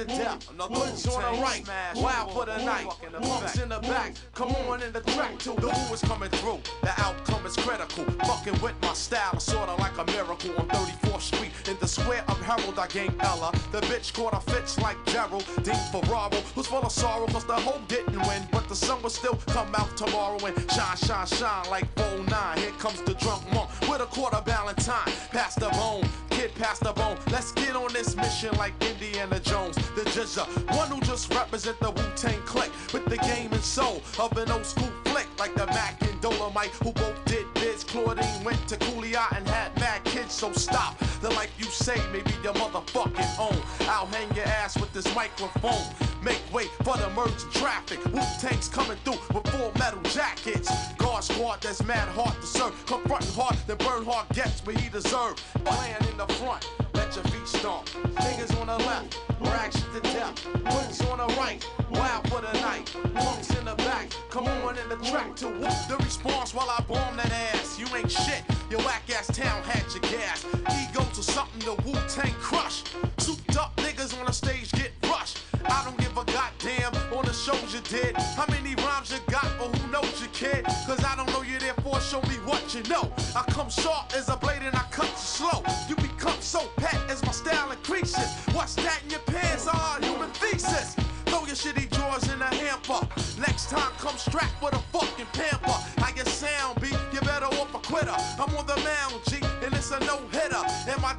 to death. Hoods on the right, wild for the night. Punks in the back, come on in the track too. The who is coming through, the outcome is critical. Fucking with my style, sorta like a miracle. On 34th Street, in the square of Herald, I gained Ella. The bitch caught a fits like Gerald. Dean Ferraro, who's full of sorrow, cause the hope didn't win. But the sun will still come out tomorrow and shine, shine, shine like 09. Here comes the drunk monk with a quarter Valentine. Pass the bone, kid, pass the bone. Let's get on this mission like represent the Wu-Tang clique with the game and soul of an old school flick like the Mack and Dolomite who both did biz. Claudine went to Cooley and had mad kids, so stop. The life you say may be your motherfucking own. I'll hang your ass with this microphone. Make way for the merging traffic. Wu-Tang's coming through with full metal jackets. Guard squad that's mad hard to serve. Confronting hard, then burn hard gets what he deserve. Playing in the front, let your feet stomp. Niggas on the left, Right, wild for the night. Punks in the back, come on in the track to whoop the response while I bomb that ass. You ain't shit, your whack ass town had your gas. Egos or something the Wu Tang crush. Souped up niggas on the stage get rushed. I don't give a goddamn on the shows you did. How many rhymes you got, or who knows you kid? Cause I don't know you, therefore show me what you know. I come sharp as a blade and I cut you slow. You become so pet as my style increases. What's that in your pants? Ah, human thesis. Your shitty drawers in a hamper. Next time, come strapped with a fucking pamper. How your sound be? You better off a quitter. I'm on the mound, G, and it's a no hitter. And my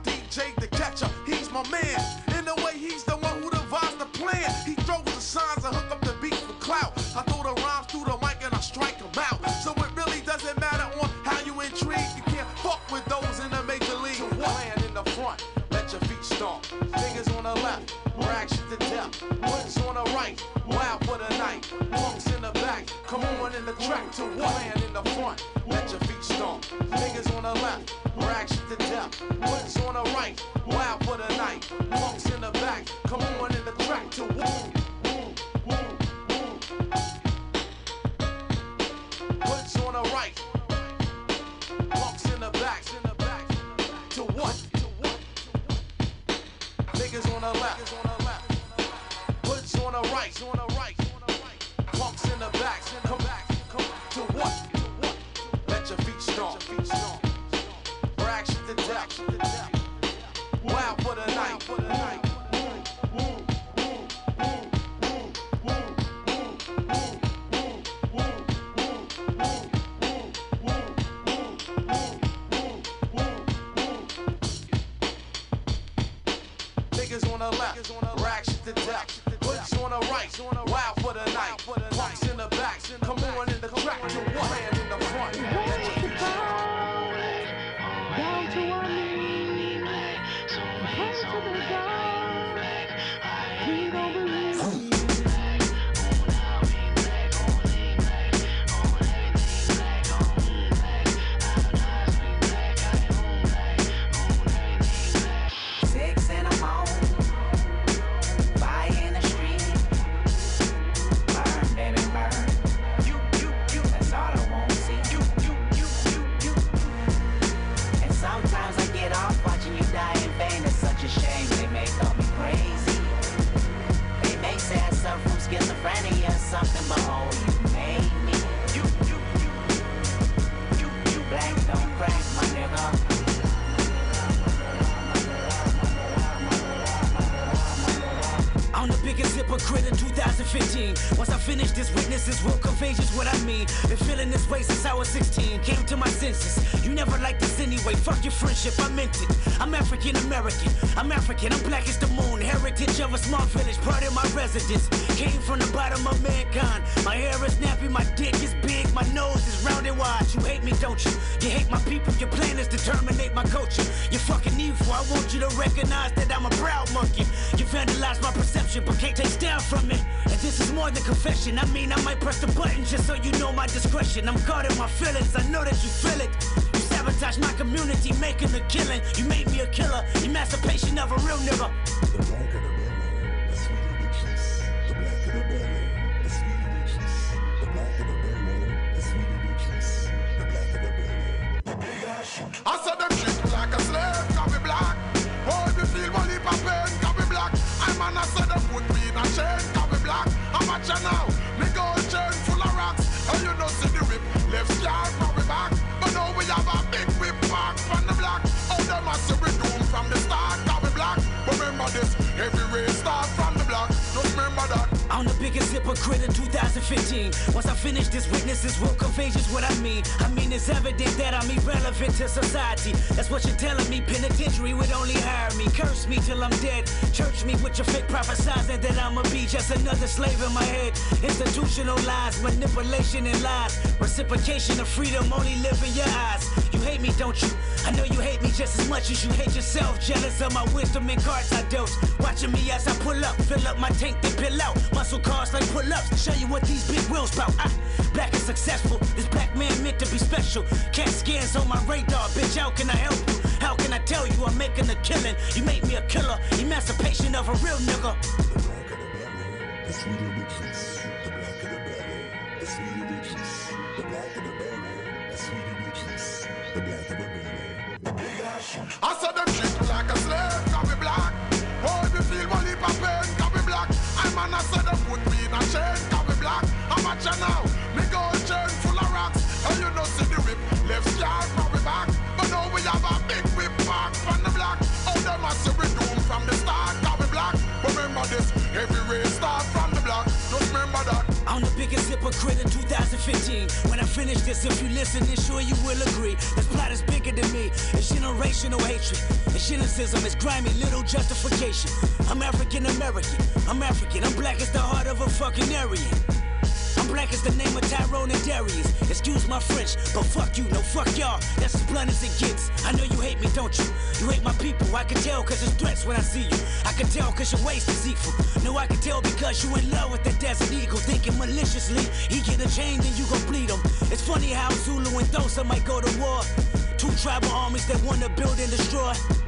to land in the front, let your feet stomp. Niggas on the left, rag shit to death. Hoods on the right, wild for the night. Punks in the back, come on 2015. Once I finish this, witnesses will convey what I mean. I mean, it's evident that I'm irrelevant to society. That's what you're telling me. Penitentiary would only hire me. Curse me till I'm dead. Church me with your fake prophesizing that I'ma be just another slave in my head. Institutional lies, manipulation and lies. Reciprocation of freedom only live in your eyes. Hate me, don't you? I know you hate me just as much as you hate yourself. Jealous of my wisdom and cards I dealt. Watching me as I pull up, fill up my tank, then pill out. Muscle cars like pull ups. Show you what these big wheels bout. I, black and successful. This black man meant to be special. Cat scans on my radar, bitch. How can I help you? How can I tell you I'm making a killing? You made me a killer. Emancipation of a real nigga. Hypocrite in 2015. When I finish this, if you listen, then sure you will agree. This plot is bigger than me. It's generational hatred. It's cynicism. It's grimy little justification. I'm African American. I'm African. I'm black as the heart of a fucking Aryan. Black as the name of Tyrone and Darius. Excuse my French, but fuck you, no fuck y'all. That's as blunt as it gets. I know you hate me, don't you? You hate my people. I can tell cause it's threats when I see you. I can tell cause your waist is equal. No, I can tell because you in love with that desert eagle. Thinking maliciously, he get a chain, then you gon' bleed him. It's funny how Zulu and Xhosa might go to war. Two tribal armies that wanna build and destroy.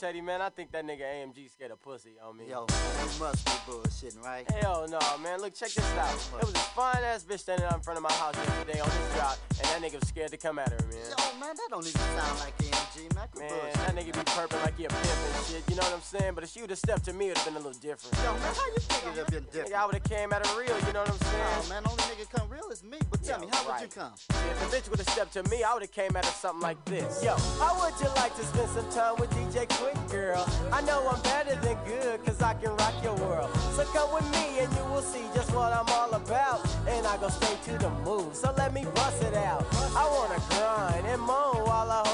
Teddy, man, I think that nigga AMG scared of pussy on me. Yo, you must be bullshitting, right? Hell no, man. Look, check this out. It was a fine ass bitch standing out in front of my house yesterday on this yacht, and that nigga was scared to come at her, man. Yo, man, that don't even sound like AMG, man. Quit Man, bullshit. that nigga be purping like he a pimp and shit. You know what I'm saying? But if she would've stepped to me, it'd have been a little different. Yo, man, how you think it'd have been different? Nigga, I would've came at her real. You know what I'm saying? Oh, man, only nigga come real is me. But tell me, how would you come? If the bitch would've stepped to me, I would've came at her something like this. Yo, how would you like to spend some time with DJ Quik, girl? I know I'm better than good, cause I can rock your world. So come with me and you will see just what I'm all about. And I go straight to the move, so let me bust it out. I wanna grind and moan while I hold your hand.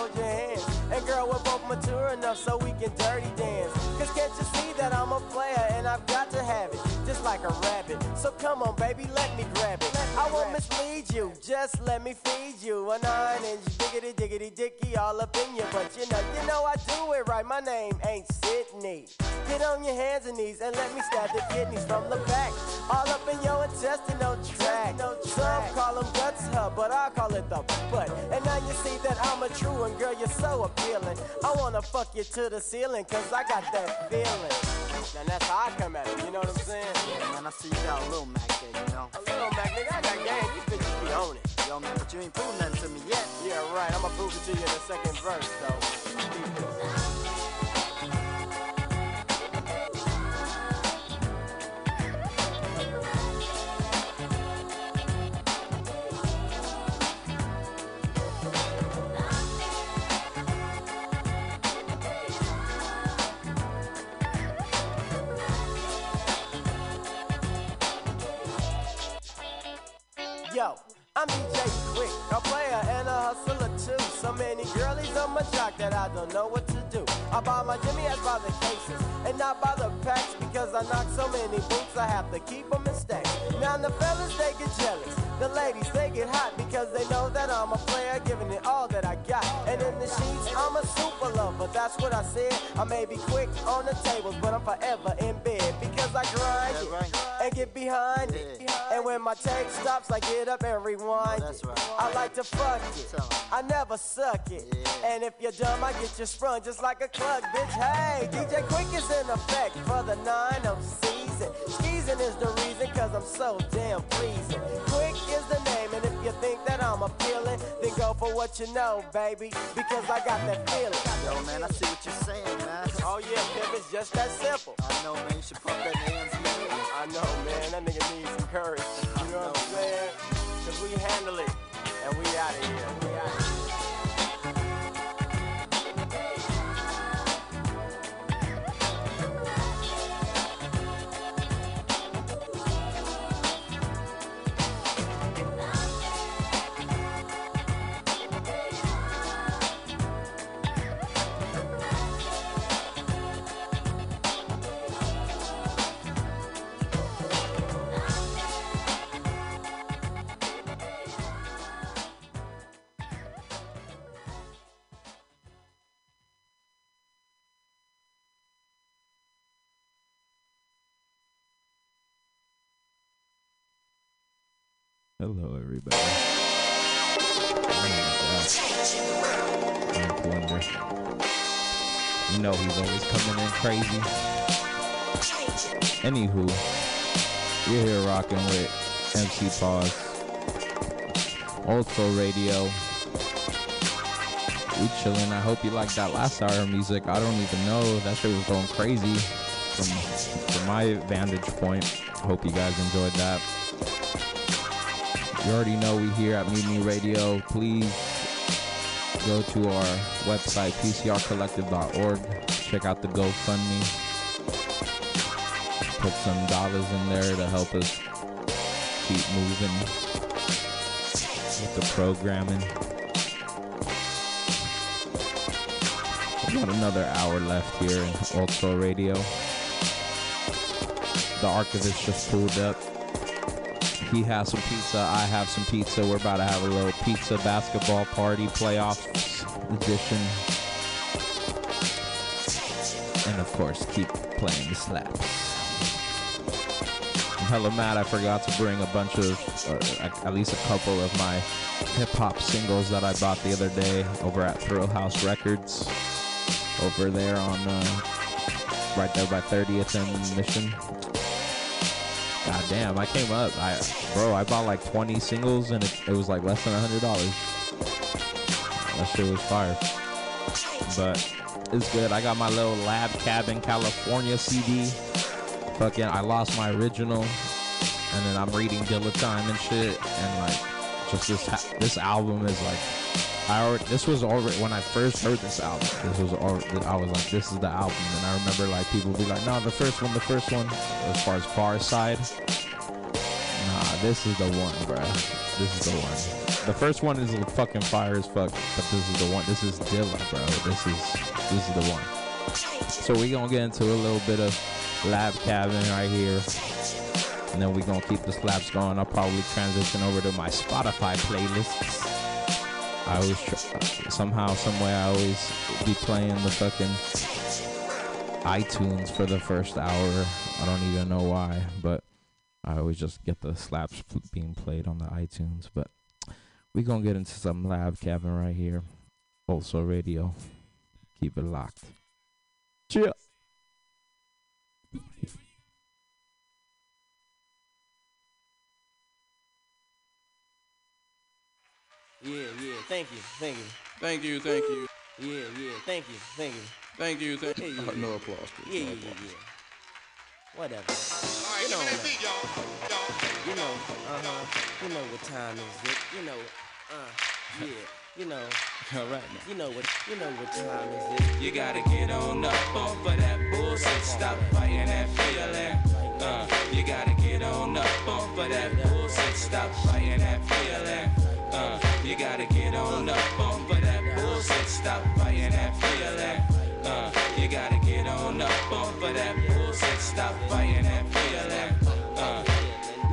And girl, we're both mature enough so we can dirty dance. Cause can't you see that I'm a player and I've got to have it, just like a rabbit. So come on, baby, let me grab it. I won't mislead you, just let me feed you. A nine inch diggity diggity dicky all up in you. But you know, you know I do it right. My name ain't Sydney. Get on your hands and knees and let me stab the kidneys from the back. All up in your intestinal tract. Some call them guts hub, but I call it the butt. And now you see that I'm a true one, girl, you're so appealing. I wanna fuck you to the ceiling, cause I got that feeling. Now that's how I come at it, you know what I'm saying? Yeah, man, I see you got a little Mac there, you know? A little Mac, nigga, I got game, these bitches be on it. Yo, man, but you ain't proved nothing to me yet. Yeah, right, I'ma prove it to you in the second verse, though. Hustler too. So many girlies on my jock that I don't know what to do. I buy my Jimmy ass by the cases and not by the packs because I knock so many boots I have to keep them in stacks. Now the fellas they get jealous, the ladies they get hot because they know that I'm a player giving it all that I got. And in the sheets I'm a super lover, that's what I said. I may be quick on the tables, but I'm forever in bed because I grind it and get behind it. And when my tape stops, I get up and rewind it. I like to fuck it, I never suck it. And if you're dumb, I get you sprung just like a cluck, bitch. Hey, DJ Quik is in effect for the 9 of season. Skeezing is the reason, cause I'm so damn pleasing. Quik is the name, and if you think that I'm appealing, then go for what you know, baby, because I got that feeling. Yo, man, I see what you're saying, man. Oh, yeah, pimp, it's just that simple. I know, man. You should pump that man's leg. I know, man. That nigga needs some courage. You know what I'm saying? Cause we handle it, and we out of here. We out of here. Hello, everybody. You know he's always coming in crazy. Anywho, you're here rocking with MC Pause, Soul Radio. We chilling. I hope you liked that last hour of music. I don't even know. That shit was going crazy from from my vantage point. Hope you guys enjoyed that. You already know we here at Mutiny Radio. Please go to our website, pcrcollective.org. Check out the GoFundMe. Put some dollars in there to help us keep moving with the programming. We got another hour left here in Ultra Radio. The archivist just pulled up. He has some pizza. I have some pizza. We're about to have a little pizza basketball party playoffs edition. And of course, keep playing the slaps. I'm hella mad I forgot to bring a bunch of, at at least a couple of my hip hop singles that I bought the other day over at Thrillhouse Records. Over there on, uh, right there by 30th and Mission. God damn, I came up. I bro, I bought like 20 singles and it, it was like less than hundred dollars. That shit was fire. But it's good. I got my little Lab Cabin California CD. Fucking, I lost my original, and then I'm reading Dilla Time and shit, and like, just this this album is like, I already this was already when I first heard this album. This was already I was like, this is the album, and I remember like people be like, no, the first one, the first one. As far as Pharcyde, nah, this is the one, bruh. This is the one. The first one is fucking fire as fuck, but this is the one. This is Dilla, bro. This is this is the one. So we gonna get into a little bit of Lab Cabin right here. And then we gonna keep the slaps going. I'll probably transition over to my Spotify playlists. I always tr- somehow, some way, I always be playing the fucking iTunes for the first hour. I don't even know why, but I always just get the slaps being played on the iTunes. But we gonna get into some Lab Cabin right here. Also radio. Keep it locked. Cheers. Yeah, yeah. Thank you, thank you. Thank you, thank you. Yeah, yeah. Thank you, thank you. Thank you, thank you. Yeah, yeah, Uh, no applause, please. Yeah, No yeah, yeah, applause. yeah. Whatever. you know, Y'all, you know, uh huh. You know what time is it? You know, uh, yeah. You know. All right. You know what? You know what time is it? You gotta get on up off of that bullshit. Stop fighting that feeling. Uh, you gotta get on up off of that bullshit. bullshit. Stop fighting that feeling. You gotta get on up off of that bullshit. Stop fighting that feeling. Uh, you gotta get on up off of that bullshit. Stop fighting that feeling. Uh,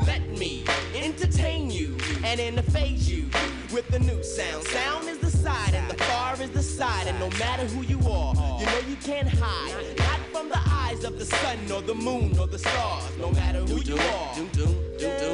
Let me entertain you and interface you with the new sound. Sound is the side and the far is the side. And no matter who you are, you know you can't hide. Not from the eyes of the sun or the moon or the stars. No matter who you are.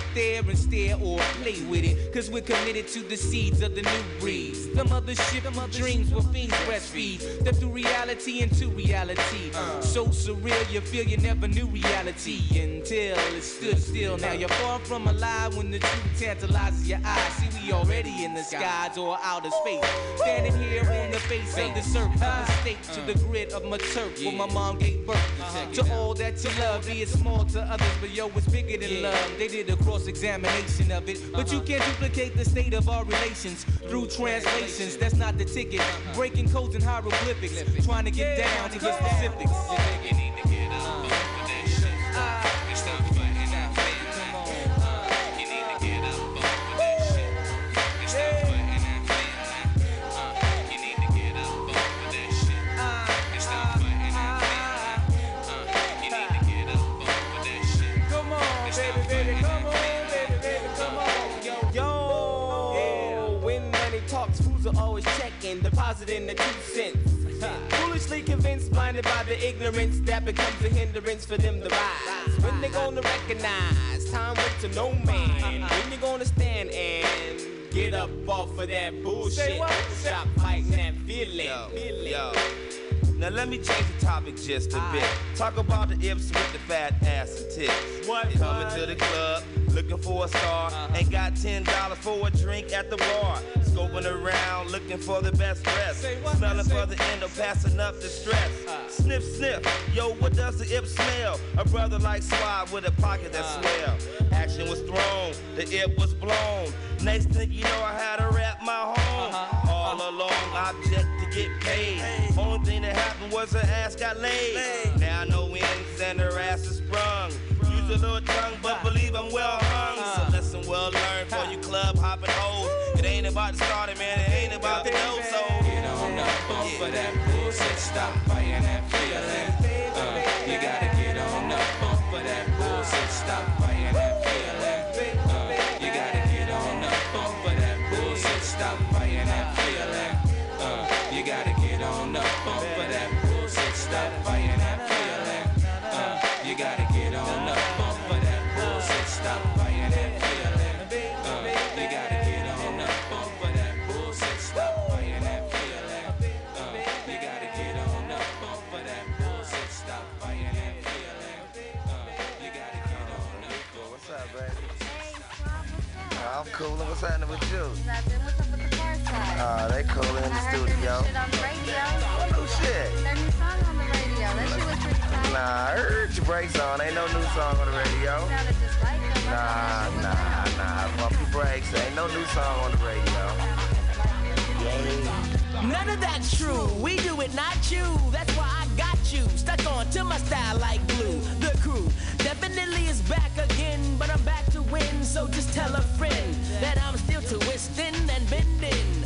there and stare or play with it. Cause we're committed to the seeds of the new breed. Some other shit, some other dreams will fiends breastfeed. Step through reality into reality. Uh. So surreal, you feel you never knew reality until it stood still. Now you're far from alive when the truth tantalizes your eyes. See, we already in the skies or outer space. Standing here on the face of the surf, from the state to the grid of my turf where my mom gave birth. To all that you love, be it small to others, but yo, it's bigger than love. They did a cross examination of it, but you can't duplicate the state of our relations through translations. That's not the ticket. Breaking codes and hieroglyphics, trying to get down to the specifics. Checking, depositing the two cents. Foolishly convinced, blinded by the ignorance that becomes a hindrance for them to rise. When they gonna recognize time went to no man? When you gonna stand and get up off of that bullshit? Stop fighting that feeling. Yo. Now let me change the topic just a bit. Talk about the ips with the fat ass and tits. What? Coming to the club, looking for a star. Ain't got ten dollars for a drink at the bar. Scoping around, looking for the best dress. Smelling for the end of passing up the stress. Sniff, sniff. Yo, what does the ip smell? A brother like Swab with a pocket that swell. Action was thrown, the ip was blown. Next thing you know, I had to rap my home. All along, object get paid. Only thing that happened was her ass got laid. Now no ends and her ass is sprung. Use a little tongue, but believe I'm well hung. So lesson well learned for you club hopping hoes. It ain't about the starting, man. It ain't about the dough. So Get on up off of that bullshit. Stop fighting that feeling. Uh, you gotta get on up of that bullshit. Stop car side? Uh, they cool in the I studio. new shit on the radio. What new shit? Their new song on the radio. That shit was pretty tight. Nah, I heard your brakes on. Ain't no new song on the radio. Sounded like Nah, thought that shit was nah, nah. Bump your brakes. Ain't no new song on the radio. None of that's true. We do it, not you. That's why I got you stuck on to my style like glue. The crew definitely is back again, but I'm back to win. So just tell a friend that I'm still twisting and bending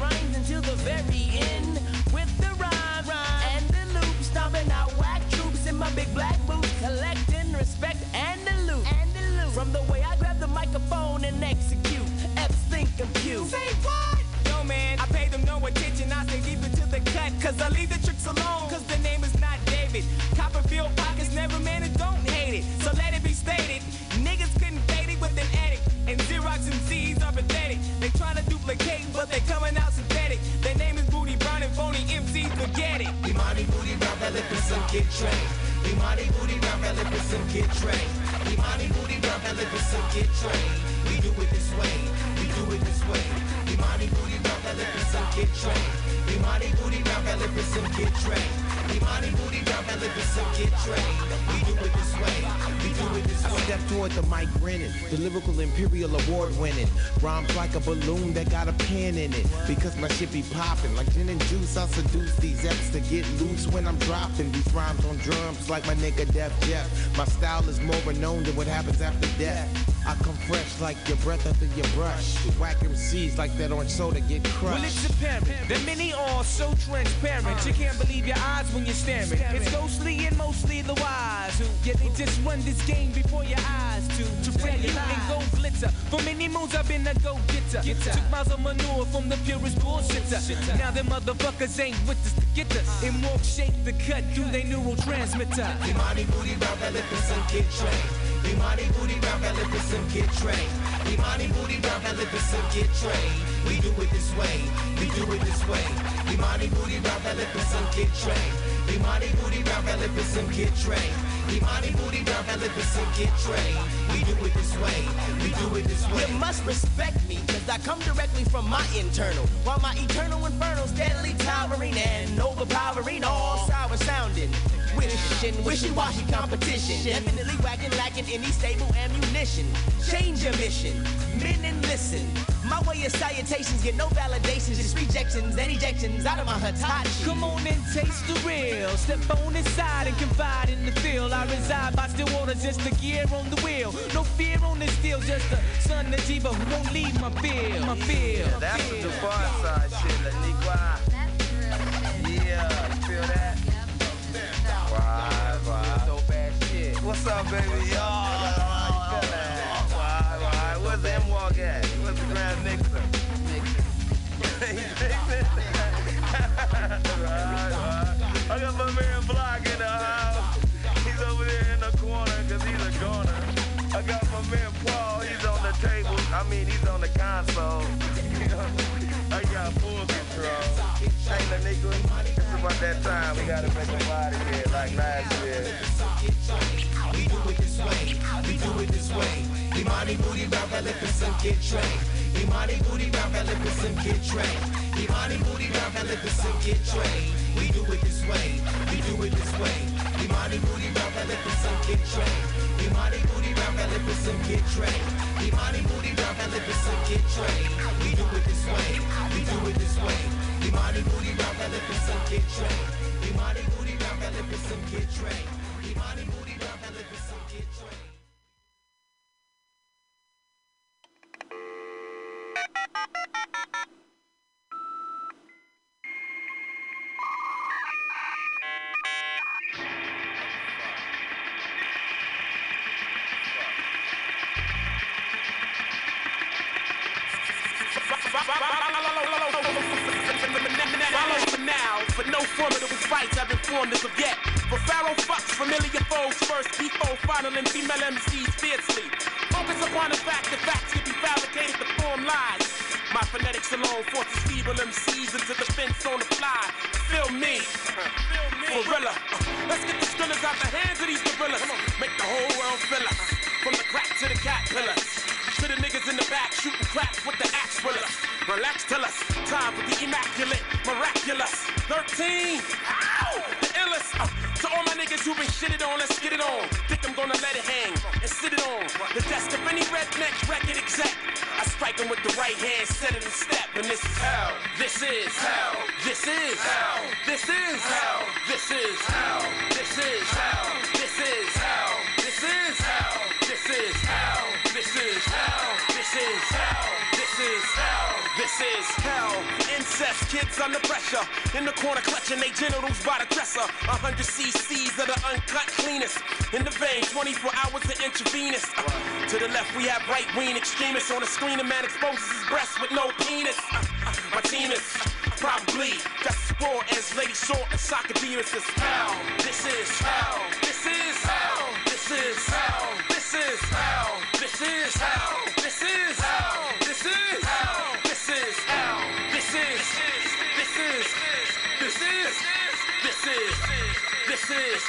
rhymes until the very end. With the rhyme, rhyme and the loop, stomping out whack troops in my big black boots, collecting respect and the loot. And the loot. From the way I grab the microphone and execute, F's think I'm cute. Say what? Yo, man, I pay them no attention. I stay deep into the cut, cause I leave the tricks alone. Cause the name is not David. get trained. Imani booty round, elephants so get trained. Imani booty round, elephants so get trained. We do it this way, we do it this way. Imani booty round listen, train. trained. money booty round, gotta listen, train. trained. money booty down, gotta some get train. We do it this way. We do it. I step toward the mic grinning. the lyrical imperial award winning. Rhymes like a balloon that got a pin in it. Because my shit be popping like gin and juice. I seduce these F's to get loose when I'm dropping these rhymes on drums like my nigga Def Jeff. My style is more renowned than what happens after death. I come fresh like your breath after your brush. Whack MCs like that orange soda get crushed. Well, it's apparent that many are so transparent. You can't believe your eyes when you're staring. It's ghostly and mostly the wise who, yeah, they just run this game before your eyes to to tell you and go glitter. For many moons I've been a go getter. Took miles of manure from the purest bullshitter. Now them motherfuckers ain't with us to get us. Ah. It won't shake the cut through their neurotransmitter. Imani booty round Elephant get trained. Imani booty round Elephant get trained. Imani booty round Elephant get trained. We do it this way. We do it this way. Imani booty round Elephant get trained. Imani booty round Elephant get trained. Imani booty round Elephant get trained. We do it this way. We do it this way. You must respect me, cause I come directly from my internal. While my eternal inferno steadily towering and overpowering all sour sounding. Wishing, wishy-washy competition. Definitely whacking, lacking any stable ammunition. Change your mission, men and listen. My way of salutations get no validations, just rejections and ejections out of my Hitachi. Come on and taste the real. Step on inside and confide in the field. I reside by still waters, just the gear on the wheel. No fear on this deal, just the son of Jiva who won't leave my field. My field. Yeah, that's the far side shit, Laniqua. Yeah, you feel that? What's up, baby? Yo, why, why? Where's the M-Walk at? Where's the Grand Mixer? Right, right. I got my man Block in the house. He's over there in the corner because he's a goner. I got my man Paul. He's on the table. I mean, he's on the console. I got control. The nigga, it's about that time. We gotta make a body here like last year. We do it this way. We do it this way. Imani booty round Elephant get trained. Imani booty round Elephant get trained. Imani booty round Elephant get trained. We do it this way. We do it this way. Imani booty round Elephant get trained. Imani booty Lipperson get trained. Imani Moody down at Lipperson get trained. We do it this way, we do it this way. Imani Moody down at Lipperson get trained. Imani Moody down at Lipperson get trained. Imani Moody down at Lipperson get trained. Thank you. Follow for now, for no formidable fights have been formed of yet. For Pharaoh fucks familiar foes first, before final and female MCs fiercely. Focus upon the fact that facts can be fabricated to form lies. My phonetics alone forces feeble MCs into the fence on the fly. Feel me, gorilla. Let's get the skrillers out the hands of these gorillas. Make the whole world feel us. From the crack to the the niggas in the back shooting craps with the axe with us. Relax, tell us. Time for the immaculate, miraculous. 13. Ow! The illest. Uh, to all my niggas who been shitted on, let's get it on. Think I'm gonna let it hang and sit it on the desk of any redneck record exec. I strike him with the right hand, set it in step, and this is hell. This is hell. This is hell. This is hell. This is hell. This is hell. This is hell. This is hell. This is hell. This is hell. This is hell. This is hell. This is hell. Incest kids under pressure. In the corner clutching they genitals by the dresser. A hundred cc's of the uncut cleanest. In the vein, 24 hours of intravenous. Uh, to the left we have right wing extremists. On the screen a man exposes his breast with no penis. Uh, uh, my team is probably just as raw as Lady Short and Soccer This is hell. This is hell. This is hell. This is hell. This is hell. This is this is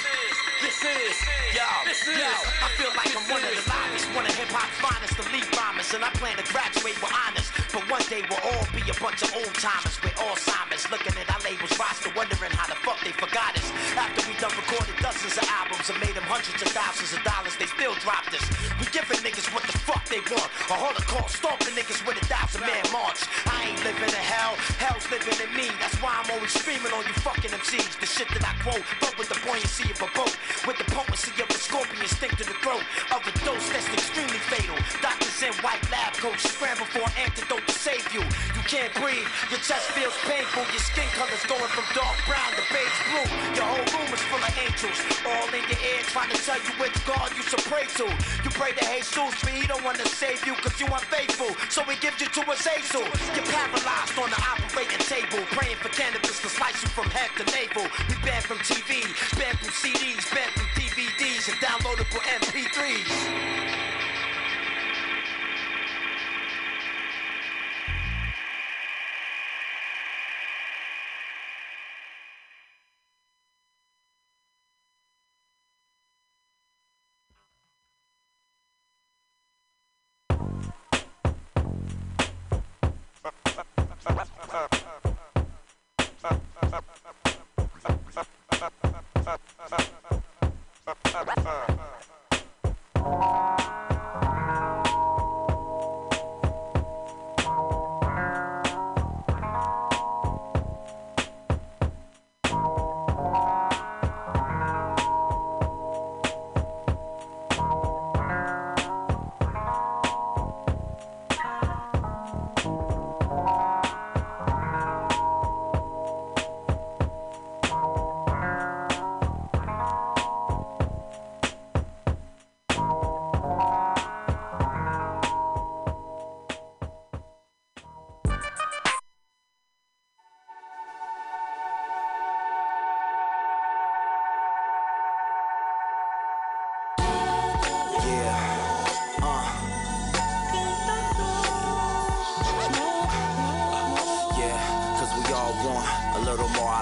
this is Yo, this is yo, I feel like I'm one of the loudest, one of hip hop's finest, the lead bombers, and I plan to graduate with honors. But one day we'll all be a bunch of old timers with Alzheimer's, looking at our labels roster, wondering how the fuck they forgot us. After we done recorded dozens of albums. and made them hundreds of thousands of dollars, they still drop this. We giving niggas what the fuck they want. A holocaust, stomping niggas with a thousand man march. I ain't living in hell, hell's living in me. That's why I'm always screaming on you fucking MCs. The shit that I quote, but with the buoyancy of a boat. With the potency of a scorpion stick to the throat of a dose that's extremely fatal. Doctors in white lab coats scramble for an antidote to save you. You can't breathe, your chest feels painful, your skin color's going from dark brown to beige blue. Your whole room is full of angels, all in your ear trying to tell you which God you should pray to. You pray to Jesus, he don't wanna save you cause you unfaithful. So he gives you to Azazel. You're paralyzed on the operating table, praying for cannabis to slice you from head to navel. We banned from TV, banned from CDs, banned from DVDs and downloadable MP3s.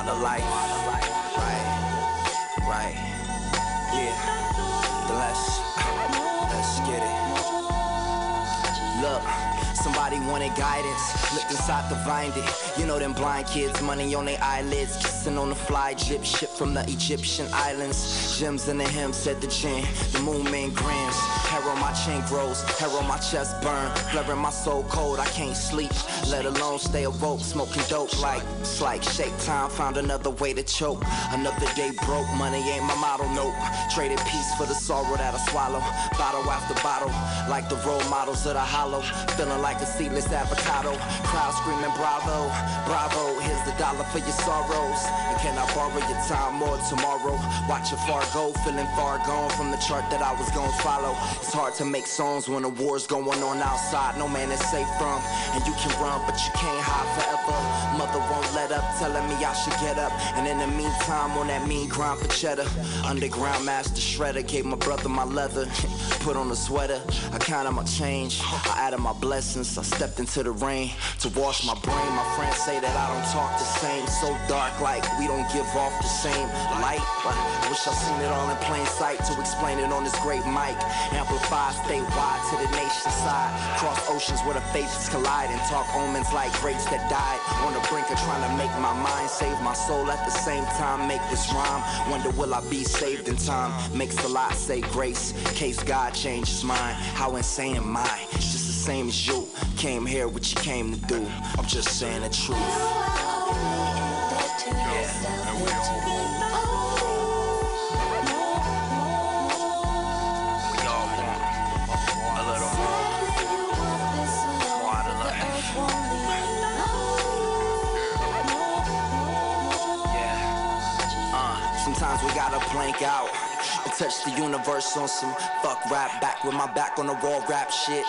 Out of. Right. Right. Yeah. Let's get it. Look. Somebody wanted guidance, looked inside to find it. You know them blind kids, money on their eyelids, kissing on the fly drip, ship from the Egyptian islands. Gems in the hem, said the gin, the moon man grams. Hair on my chin grows, hair on my chest burn, blurring my soul cold. I can't sleep, let alone stay awoke, smoking dope like it's like shake time. Found another way to choke. Another day broke, money ain't my model. Nope, traded peace for the sorrow that I swallow. Bottle after bottle, like the role models of the hollow. Feeling like a seedless avocado. Crowd screaming bravo, bravo. Here's the dollar for your sorrows. And can I borrow your time more tomorrow? Watch it far go, feeling far gone from the chart that I was gonna follow. It's hard to make songs when the war's going on outside. No man is safe from, and you can run, but you can't hide forever. Mother won't let up, telling me I should get up. And in the meantime, on that mean grind for cheddar. Underground master shredder gave my brother my leather. Put on a sweater, I counted my change. I added my blessings, I stepped into the rain to wash my brain. My friends say that I don't talk the same. So dark, like we don't give off the same light. But I wish I seen it all in plain sight to explain it on this great mic. Amplify statewide to the nation side. Cross oceans where the faces collide and talk omens like greats that died. On the brink of trying to make my mind save my soul at the same time. Make this rhyme. Wonder will I be saved in time? Makes a lot say grace. Case God changes mind. How insane am I? It's just the same as you. Came here what you came to do. I'm just saying the truth. We blank out and touch the universe on some fuck rap back with my back on the wall rap shit.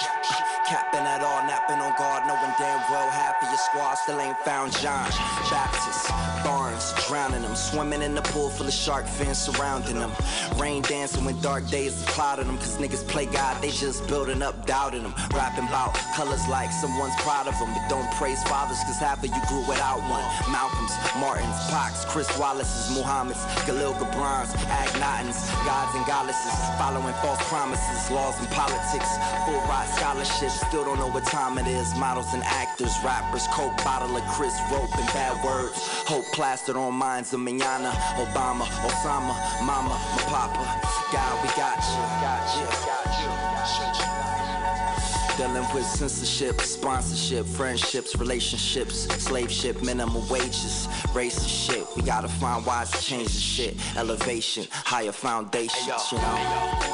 Capping at all, napping on guard, knowing damn well half of your squad still ain't found John. Baptist, Barnes, drowning them, swimming in the pool full of shark fins surrounding them. Rain dancing when dark days clouding them, cause niggas play God, they just building up, doubting them. Rapping about colors like someone's proud of them, but don't praise fathers, cause half of you grew without one. Malcolm's, Martin's, Pac's, Chris Wallace's, Muhammad's, Khalil Gibran's, Agnatons, gods and goddesses, following false promises, laws and politics, full ride scholarships, still don't know what time it is. Models and actors, rappers, coke bottle of Chris rope and bad words. Hope plastered on minds of Manana, Obama, Osama, Mama, my Papa. God, we got you, got you, got you. Dealing with censorship, sponsorship, friendships, relationships, slave ship, minimum wages, racist shit. We gotta find ways to change the shit. Elevation, higher foundations, you know.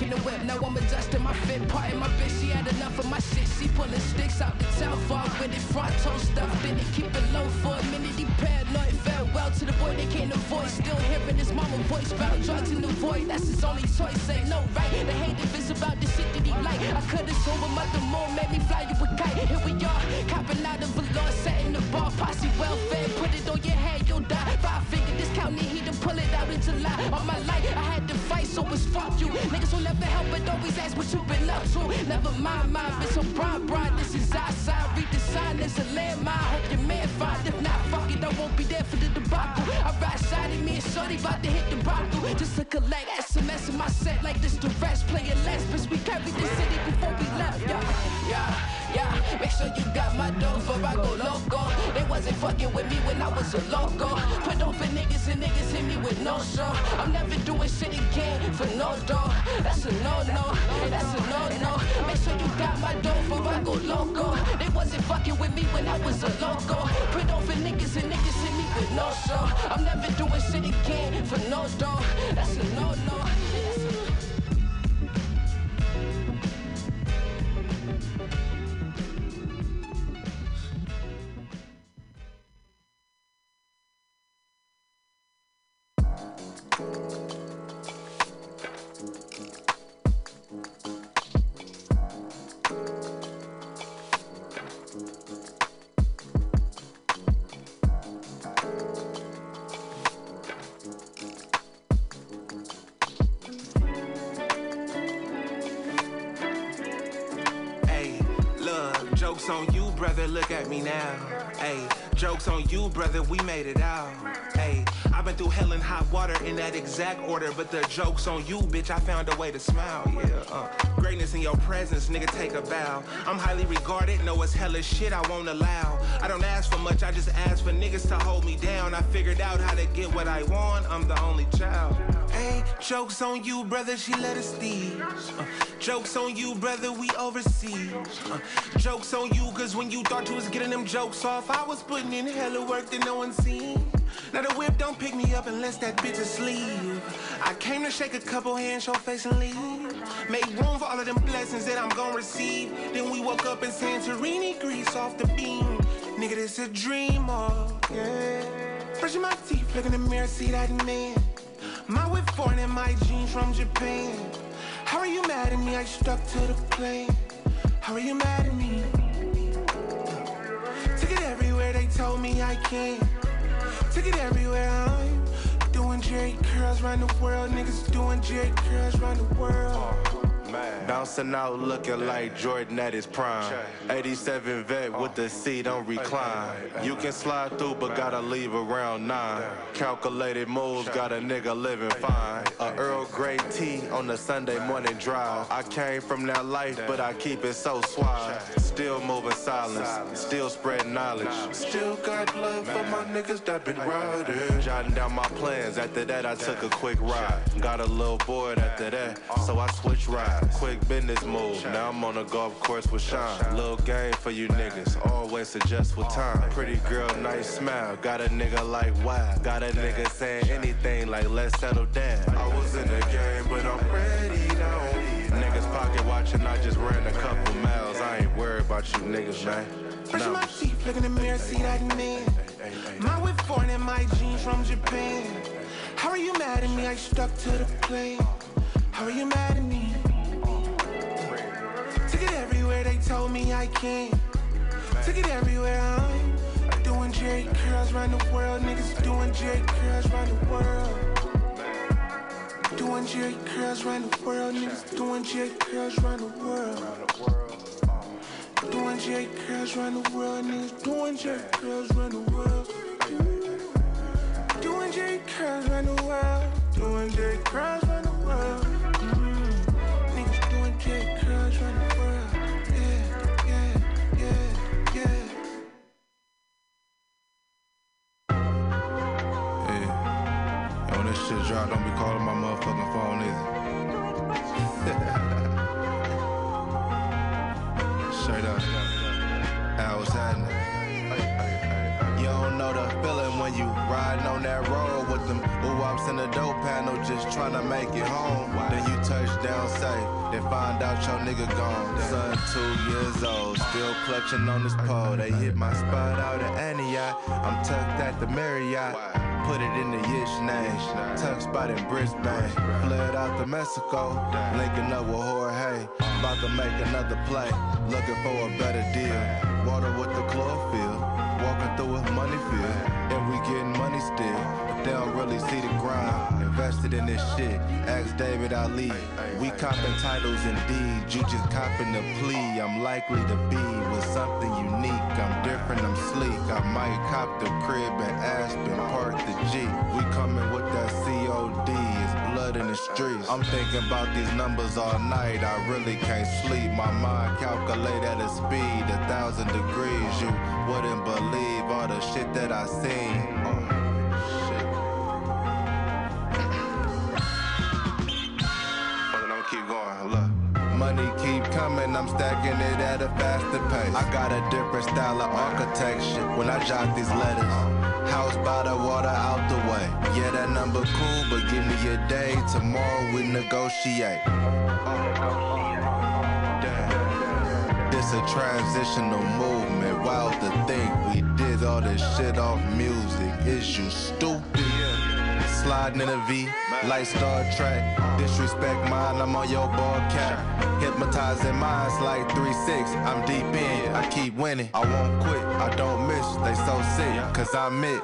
Parking the whip. Now I'm adjusting my fit, parting my bitch. She had enough of my shit. She pulling sticks out the town, far with it. Front toe stuff in it, keep it low for a minute. He paranoid, farewell to the boy they can't avoid. Still hearing his mama voice, found drugs in the void. That's his only choice. Ain't no right. The hate if it's about the shit that he like. I could've sold him up the moon, made me no show. I'm never doing shit again for no dough. That's a no no. That's a no no. Make sure you got my dough before I go loco. They wasn't fucking with me when I was a loco. Put on for niggas and niggas hit me with no show. I'm never doing shit again for no dough. Jokes on you, brother, we made it out. Hey, I've been through hell and hot water in that exact order, but the joke's on you, bitch, I found a way to smile, yeah. Uh, greatness in your presence, nigga, take a bow. I'm highly regarded, know it's hella shit I won't allow. I don't ask for much, I just ask for niggas to hold me down. I figured out how to get what I want, I'm the only child. Hey, jokes on you, brother, she let us steal. Uh, jokes on you, brother, we overseas. Uh, jokes on you, cause when you thought you was getting them jokes off, I was putting in hella work that no one seen. Now the whip don't pick me up unless that bitch asleep. I came to shake a couple hands, show face and leave. Make room for all of them blessings that I'm gonna receive. Then we woke up in Santorini, Greece off the beam. Nigga, this a dream, oh, yeah. Brushing my teeth, look in the mirror, see that man. My whip foreign and my jeans from Japan. Are you mad at me? I stuck to the plan. How are you mad at me? Took it everywhere, they told me I can't. Took it everywhere, I'm doing Jerry curls around the world. Niggas doing Jerry curls around the world. Bouncing out looking like Jordan at his prime. 87 vet with the seat on recline. You can slide through, but gotta leave around nine. Calculated moves, got a nigga living fine. A Earl Grey tea on the Sunday morning drive. I came from that life, but I keep it so suave. Still moving silence, still spreading knowledge. Still got love for my niggas that been riding. Jotting down my plans, after that I took a quick ride. Got a little bored after that, so I switched rides. Quick business move, now I'm on a golf course with Sean. Little game for you niggas, always suggest with time. Pretty girl, nice smile, got a nigga like wow. Got a nigga saying anything like let's settle down. I was in the game, but I'm ready now. Niggas pocket watching, I just ran a couple miles. Worried about you niggas, man. Brushing my teeth, look in the mirror, see that man. My whip foreign and my jeans from Japan. How are you mad at me? I stuck to the plan. How are you mad at me? Took it everywhere, they told me I can't. Took it everywhere, I'm doing Jerry curls around the world. Niggas doing Jerry curls around the world. Doing Jerry curls around the world. Niggas doing Jerry curls around the world. Doing Jerry curls around the world. Niggas doing Jerry curls around the world. Doing Jerry curls around the world. Doing Jerry curls around the world. Mhm. Niggas doing Jerry curls around the world. Yeah, yeah, yeah, yeah. Yo, when this shit drop, don't be calling my motherfucking phone either. Straight up. Happening? You don't know the feeling when you riding on that road them in the dope panel, just trying tryna make it home. Then you touch down safe, then find out your nigga gone. Son, two years old, still clutching on this pole. They hit my spot out at Antioch. I'm tucked at the Marriott. Put it in the Yish name. Tuck spot in Brisbane. Fled out to Mexico. Linking up with Jorge. About to make another play. Looking for a better deal. Water with the chlorophyll. Walking through a money field. And we getting money still. They don't really see the grind. Invested in this shit. Ask David Ali. We copping titles indeed. You just copping the plea. I'm likely to be with something unique. I'm different, I'm sleek. I might cop the crib and Aspen, park the Jeep. We coming with that COD. It's blood in the streets. I'm thinking about these numbers all night. I really can't sleep. My mind calculate at a speed, a thousand degrees. You wouldn't believe all the shit that I seen. Money keep coming, I'm stacking it at a faster pace. I got a different style of architecture when I jot these letters. House by the water out the way. Yeah, that number cool, but give me a day. Tomorrow we negotiate. This a transitional movement. Wild to think we did all this shit off music. Is you stupid? Sliding in a V, like Star Trek. Disrespect mine, I'm on your ball cap. Hypnotizing minds like 3-6. I'm deep in, I keep winning. I won't quit, I don't miss. They so sick, cause I'm it.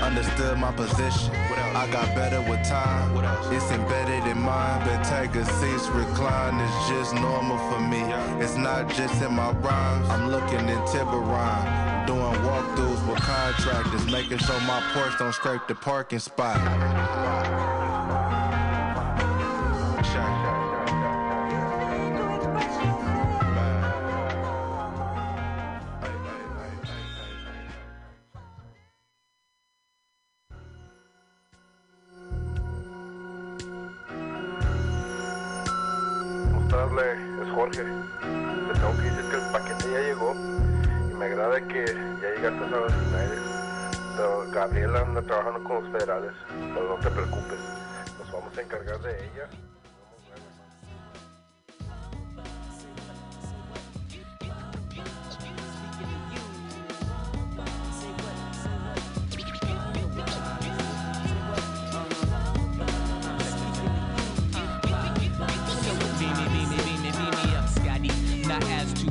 Understood my position. I got better with time. It's embedded in mine. But take a seat, recline. It's just normal for me. It's not just in my rhymes. I'm looking in Tiburon. Doing walkthroughs with contractors, making sure my porch don't scrape the parking spot.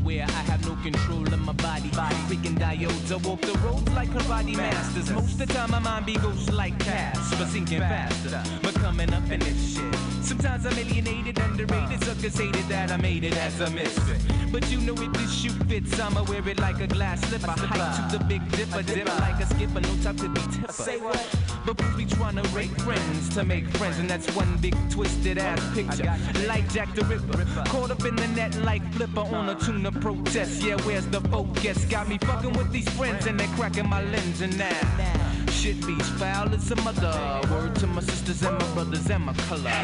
Where I have no control of my body. Freaking diodes, I walk the roads like karate masters. Most of the time, my mind be ghost like cast, but sinking faster. Coming up in this shit. Sometimes I'm alienated, underrated, suckers hated that I made it as a misfit. But you know if this shoe fits, I'ma wear it like a glass slipper. Hike to the big dipper, dipper like a skipper, no time to be tipper. Say what? But we be trying to rake friends to make friends, and that's one big twisted ass picture. Like Jack the Ripper, caught up in the net like Flipper on a tuna protest. Yeah, where's the focus? Got me fucking with these friends, and they're cracking my lens, and now shit be as foul as a mother. Word to my sisters and my brothers and my color.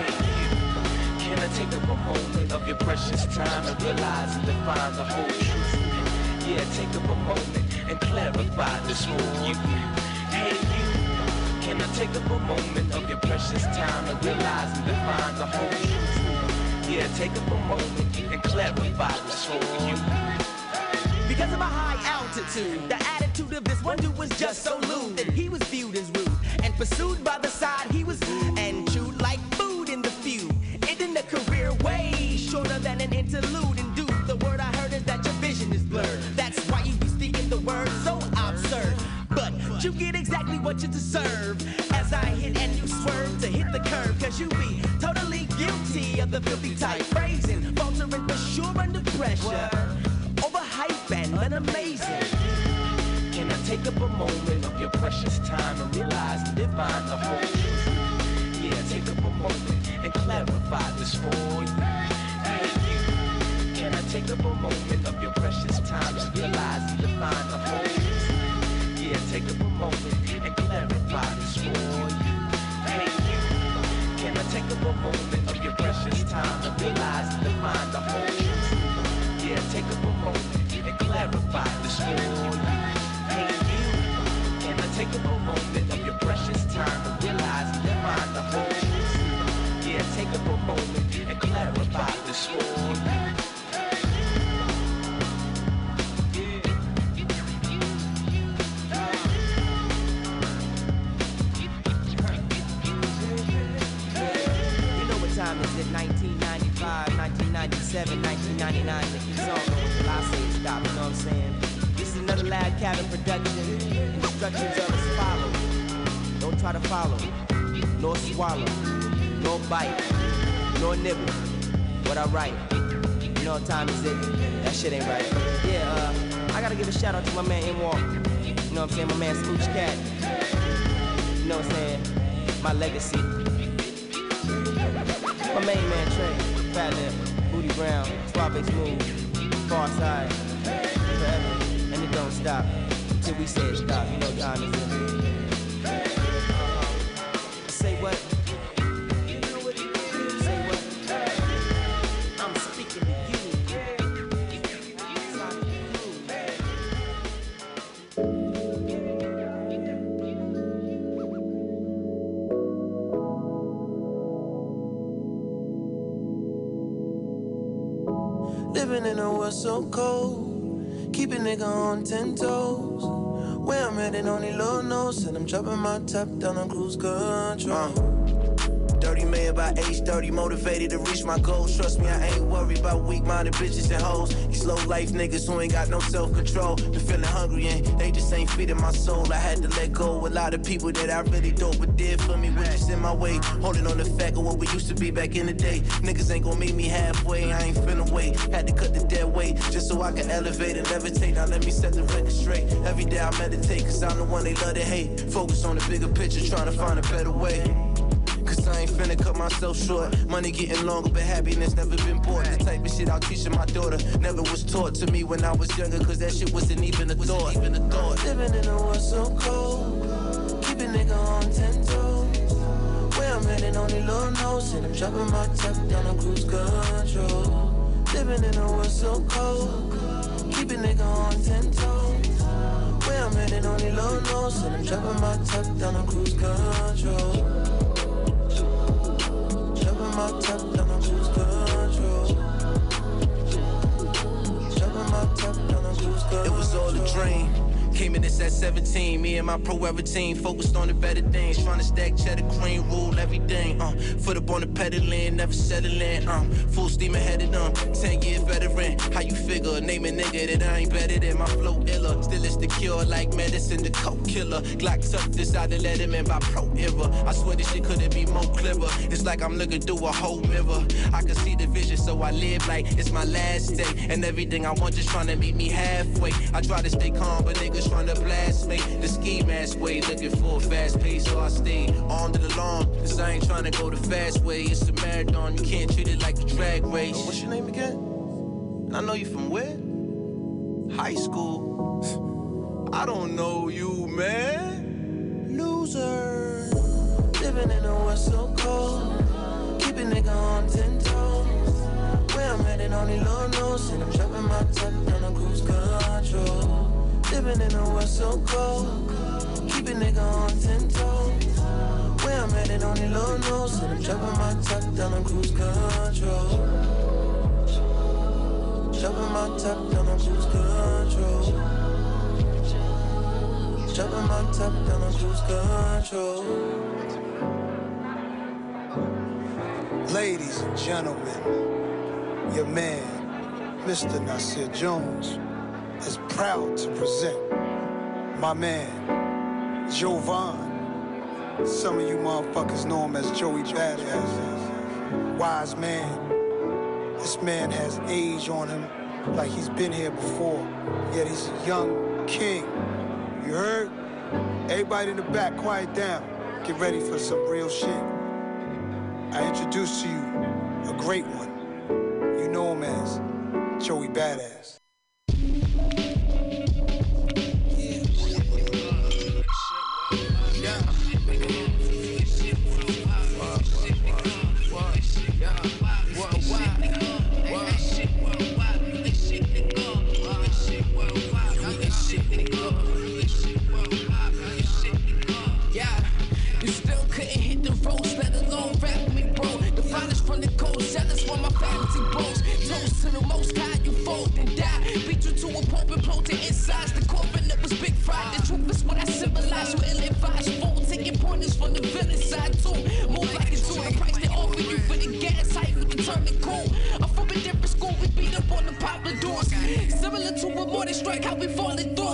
Can I take up a moment of your precious time and realize and define the whole truth? Yeah, take up a moment and clarify this for you. Hey, you. Can I take up a moment of your precious time and realize and define the whole truth? Yeah, take up a moment and clarify this for you. Because of my high altitude, the attitude of one dude was just so lewd that he was viewed as rude and pursued by the side he was and chewed like food in the feud. Ending the career way shorter than an interlude. And dude, the word I heard is that your vision is blurred. That's why you be speaking the word so absurd. But you get exactly what you deserve as I hit and you swerve to hit the curve. Cause you be totally guilty of the filthy type phrasing, faltering for sure under pressure. over Overhype and unamazing. Take up a moment of your precious time and realize and define the whole truth? Yeah, take up a moment and clarify this for you. Hey, you. Can I take up a moment of your precious time and realize and define the whole truth? Yeah, take up a moment and clarify this for you. Can I take up a moment of your precious time and realize and define the whole truth? Yeah, take up a moment and clarify this for you. Take a moment of your precious time to realize in your mind the whole truth. Yeah, take a moment and clarify the score. is it 1995, 1997, 1999? Like, it's all going. I say stop, you know what I'm saying? Another Lab Cabin production. Instructions are as follow. Don't try to follow, nor swallow, nor bite, nor nibble. What I write. You know what time is it? That shit ain't right. Yeah, uh, I gotta give a shout out to my man M Walk. You know what I'm saying? My man Smooch Cat. You know what I'm saying? My legacy. My main man Trey, Fat Lip, Bootie Brown, Suave Smooth, Pharcyde, stop till we say stop. You know time is ten toes. Where I'm headed, only Lord knows. And I'm dropping my top down on cruise control. Man by age 30, motivated to reach my goals. Trust me, I ain't worried about weak minded bitches and hoes. These low life niggas who ain't got no self control. Been feeling hungry and they just ain't feeding my soul. I had to let go. A lot of people that I really don't, but did for me was just in my way. Holding on the fact of what we used to be back in the day. Niggas ain't gonna meet me halfway, I ain't finna wait. Had to cut the dead weight just so I can elevate and levitate. Now let me set the record straight. Every day I meditate, cause I'm the one they love to hate. Focus on the bigger picture, trying to find a better way. Ain't finna cut myself short. Money getting longer, but happiness never been bought. The type of shit I'll teaching my daughter never was taught to me when I was younger, cause that shit wasn't even a thought. Even a thought. Living in a world so cold. Keep a nigga on ten toes. Where I'm headed, only Lord knows. And I'm dropping my top down on cruise control. Living in a world so cold. Keep a nigga on ten toes. Where I'm headed, only Lord knows. And I'm dropping my top down on cruise control. My top down control. My top down control. It was all a dream. Came in this at 17, me and my Pro Era team focused on the better things. Trying to stack cheddar, cream, rule everything. Uh, foot up on the pedaling, never settling. Um, full steam ahead of them. 10 year veteran, how you figure? Name a nigga that I ain't better than my flow iller. Still it's the cure, like medicine, the coke killer. Glock tucked inside the letterman by Pro Era. I swear this shit couldn't be more clever. It's like I'm looking through a whole mirror. I can see the vision, so I live like it's my last day. And everything I want just trying to meet me halfway. I try to stay calm, but niggas trying to blast me. The ski mask way, looking for a fast pace, so I stay on to the long. Cause I ain't trying to go the fast way. It's a marathon, you can't treat it like a drag race. What's your name again? And I know you from where? High school. I don't know you, man. Loser. Living in a world so cold. Keep a nigga on ten toes. Where I'm headed, only Lord knows. And I'm dropping my top down on cruise control. Living in a so cold. Keep a nigga on ten toes. Where I'm headed, only Lord knows. And I'm my top down on cruise control. My top down on cruise control. My top down on cruise control. Ladies and gentlemen, your man, Mr. Nasir Jones, is proud to present my man, Jovan. Some of you motherfuckers know him as Joey Badass. Wise man. This man has age on him like he's been here before, yet he's a young king. You heard? Everybody in the back, quiet down. Get ready for some real shit. I introduce to you a great one. You know him as Joey Badass. more than strike, how we falling through.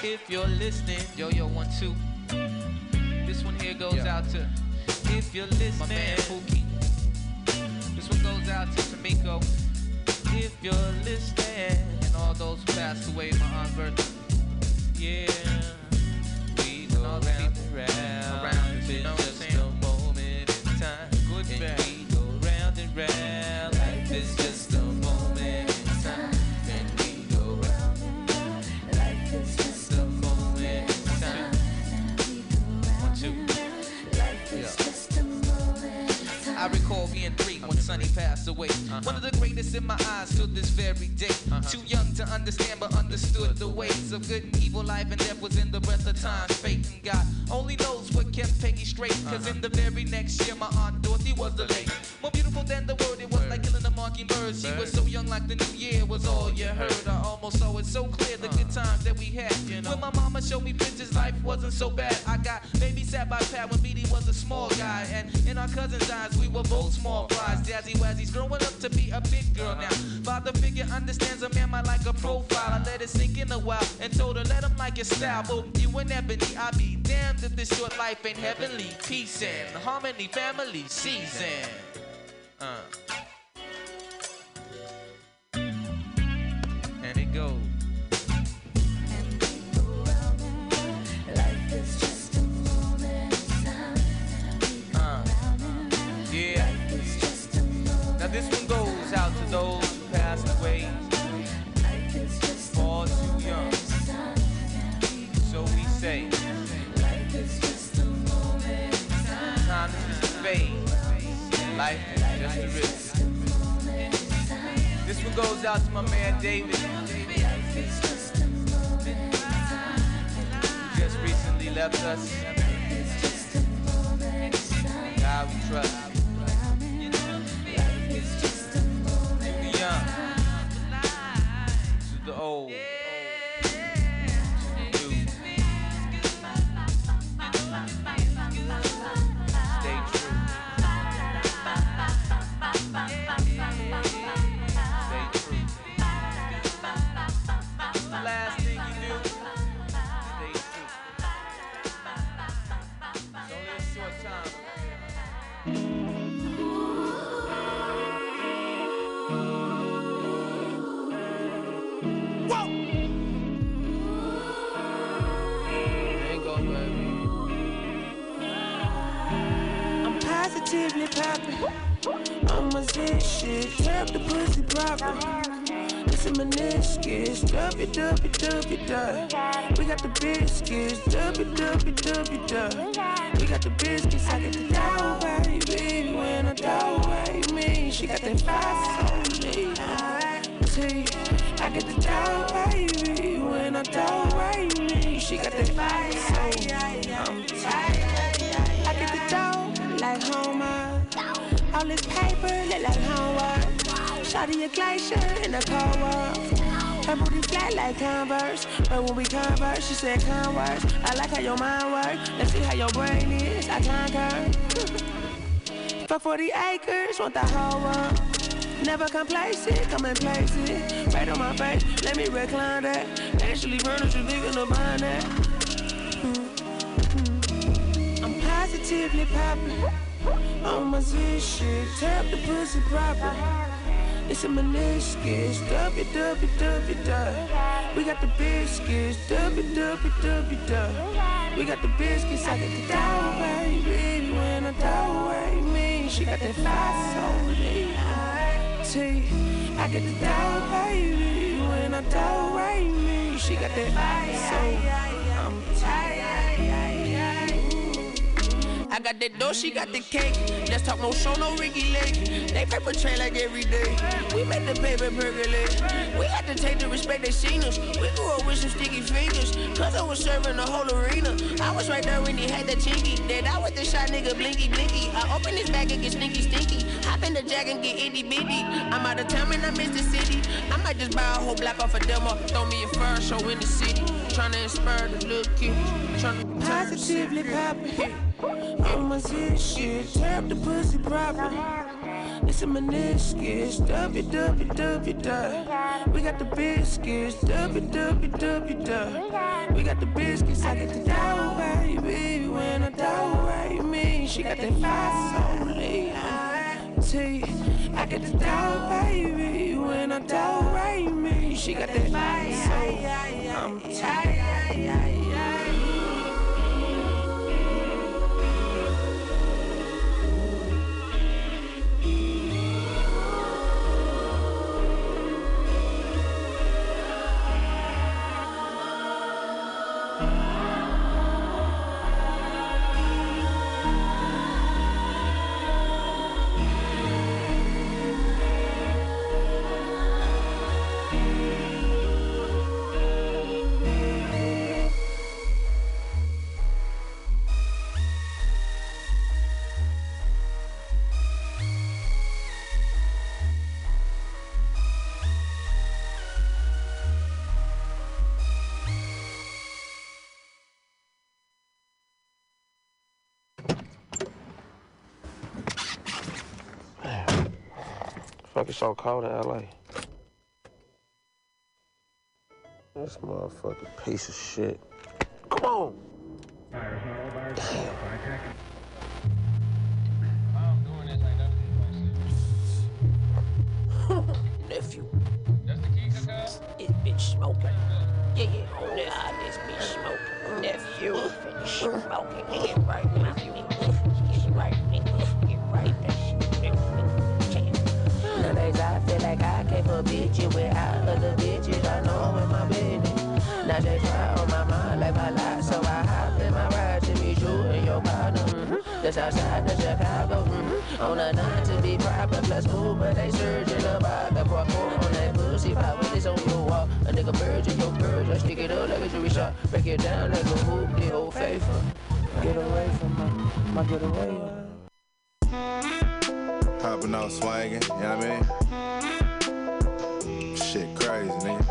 If you're listening, yo, yo, one, two. This one here goes yeah. out to If you're listening, my man Pookie. This one goes out to Tamiko. If you're listening, and all those who passed away, my aunt Bertha. Yeah, we go round and round. and three. Sonny passed away. Uh-huh. One of the greatest in my eyes till this very day. Uh-huh. Too young to understand, but understood the ways of good and evil. Life and death was in the breath of time. Fate and God only knows what kept Peggy straight. because uh-huh. in the very next year, my aunt Dorothy was the late. More beautiful than the word, it was Bird. like killing a mockingbird. She Bird. was so young, like the new year was all you heard. I almost saw it so clear the good uh-huh. times that we had. You know. When my mama showed me pictures, life wasn't so bad. I got babysat by Pat when BD was a small guy, and in our cousin's eyes, we were both small fries jazzy wazzy's growing up to be a big girl now. Father figure understands a man might like a profile. I let it sink in a while and told her let him like your style. But you and Ebony, I be damned if this short life ain't heavenly. Peace and harmony, family season. Uh. goes out to my man David. He just recently left us. God we trust. To the young, to the old. Zit shit, tear up the pussy proper. Meniscus, dubby dubby dubby dub. We got the biscuits, dubby dub. We got the biscuits, I get the dough, baby. When I dough, me, she got that fast on me. I get the dough, baby. When I right me, she got that on me. I'm T. I get the dough like Homer. All this paper look like homework. Shawty a glacier in the cold world. Her booty flat like Converse, but when we converse, she said converse. I like how your mind works. Let's see how your brain is. I conquer. For 40 acres, want the whole world. Never complacent, come and place it. Right on my face, let me recline that. Actually, furniture leaving the behind that. Mm, mm, mm. I'm positively popping. On my Z shit, tap the pussy proper. It's a meniscus, dubby dubby dubby dub. We got the biscuits, dubby dub. We got the biscuits, I get the dough, baby. When I dough, right me, she got that me. T, I get the dough, baby. When I dough, right me, she got that fast on I got that dough, she got the cake. Let's talk no show, no Ricki Lake. They paper train like every day. We make the paper percolate. We had to take the respect they seen us. We grew up with some sticky fingers. Cause I was serving the whole arena. I was right there when he had that chinky. Then I with the shot nigga blinky blinky. I open this bag and get stinky stinky. Hop in the jack and get itty bitty. I'm out of town and I miss the city. I might just buy a whole block off a demo. Throw me a fur show in the city. Tryna inspire the little kid. Tryna positively poppin'. On my Z shit, tear up the pussy proper. It's a meniscus, dubby dubby. We got the biscuits, dubby. We got the biscuits, I get the dough, baby. When I dough, right me, she got that fast on me. T, I get the dough, baby. When I dough, right me, she got that on me. I'm T. Fuck, it's so cold in LA. This motherfucking piece of shit. Come on! nephew. That's the bitch smoking. Yeah, yeah, on that this bitch smoking. Nephew, smoking. Right, nephew. Can't forbid you without other bitches. I know in my business. Now they try on my mind like my life, so I hop in my ride to meet you and your partner. Mm-hmm. Outside of Chicago. Mm-hmm. On a nine to be proper, plus cool, but they surging about the parkour on that pussy pop when it's on your wall. A nigga virgin, your virgin, I stick it up like a jewelry shot, break it down like a hoop, the whole faithful. Get away from my, my getaway. Hopping out swinging, you know what I mean? Crazy, nigga.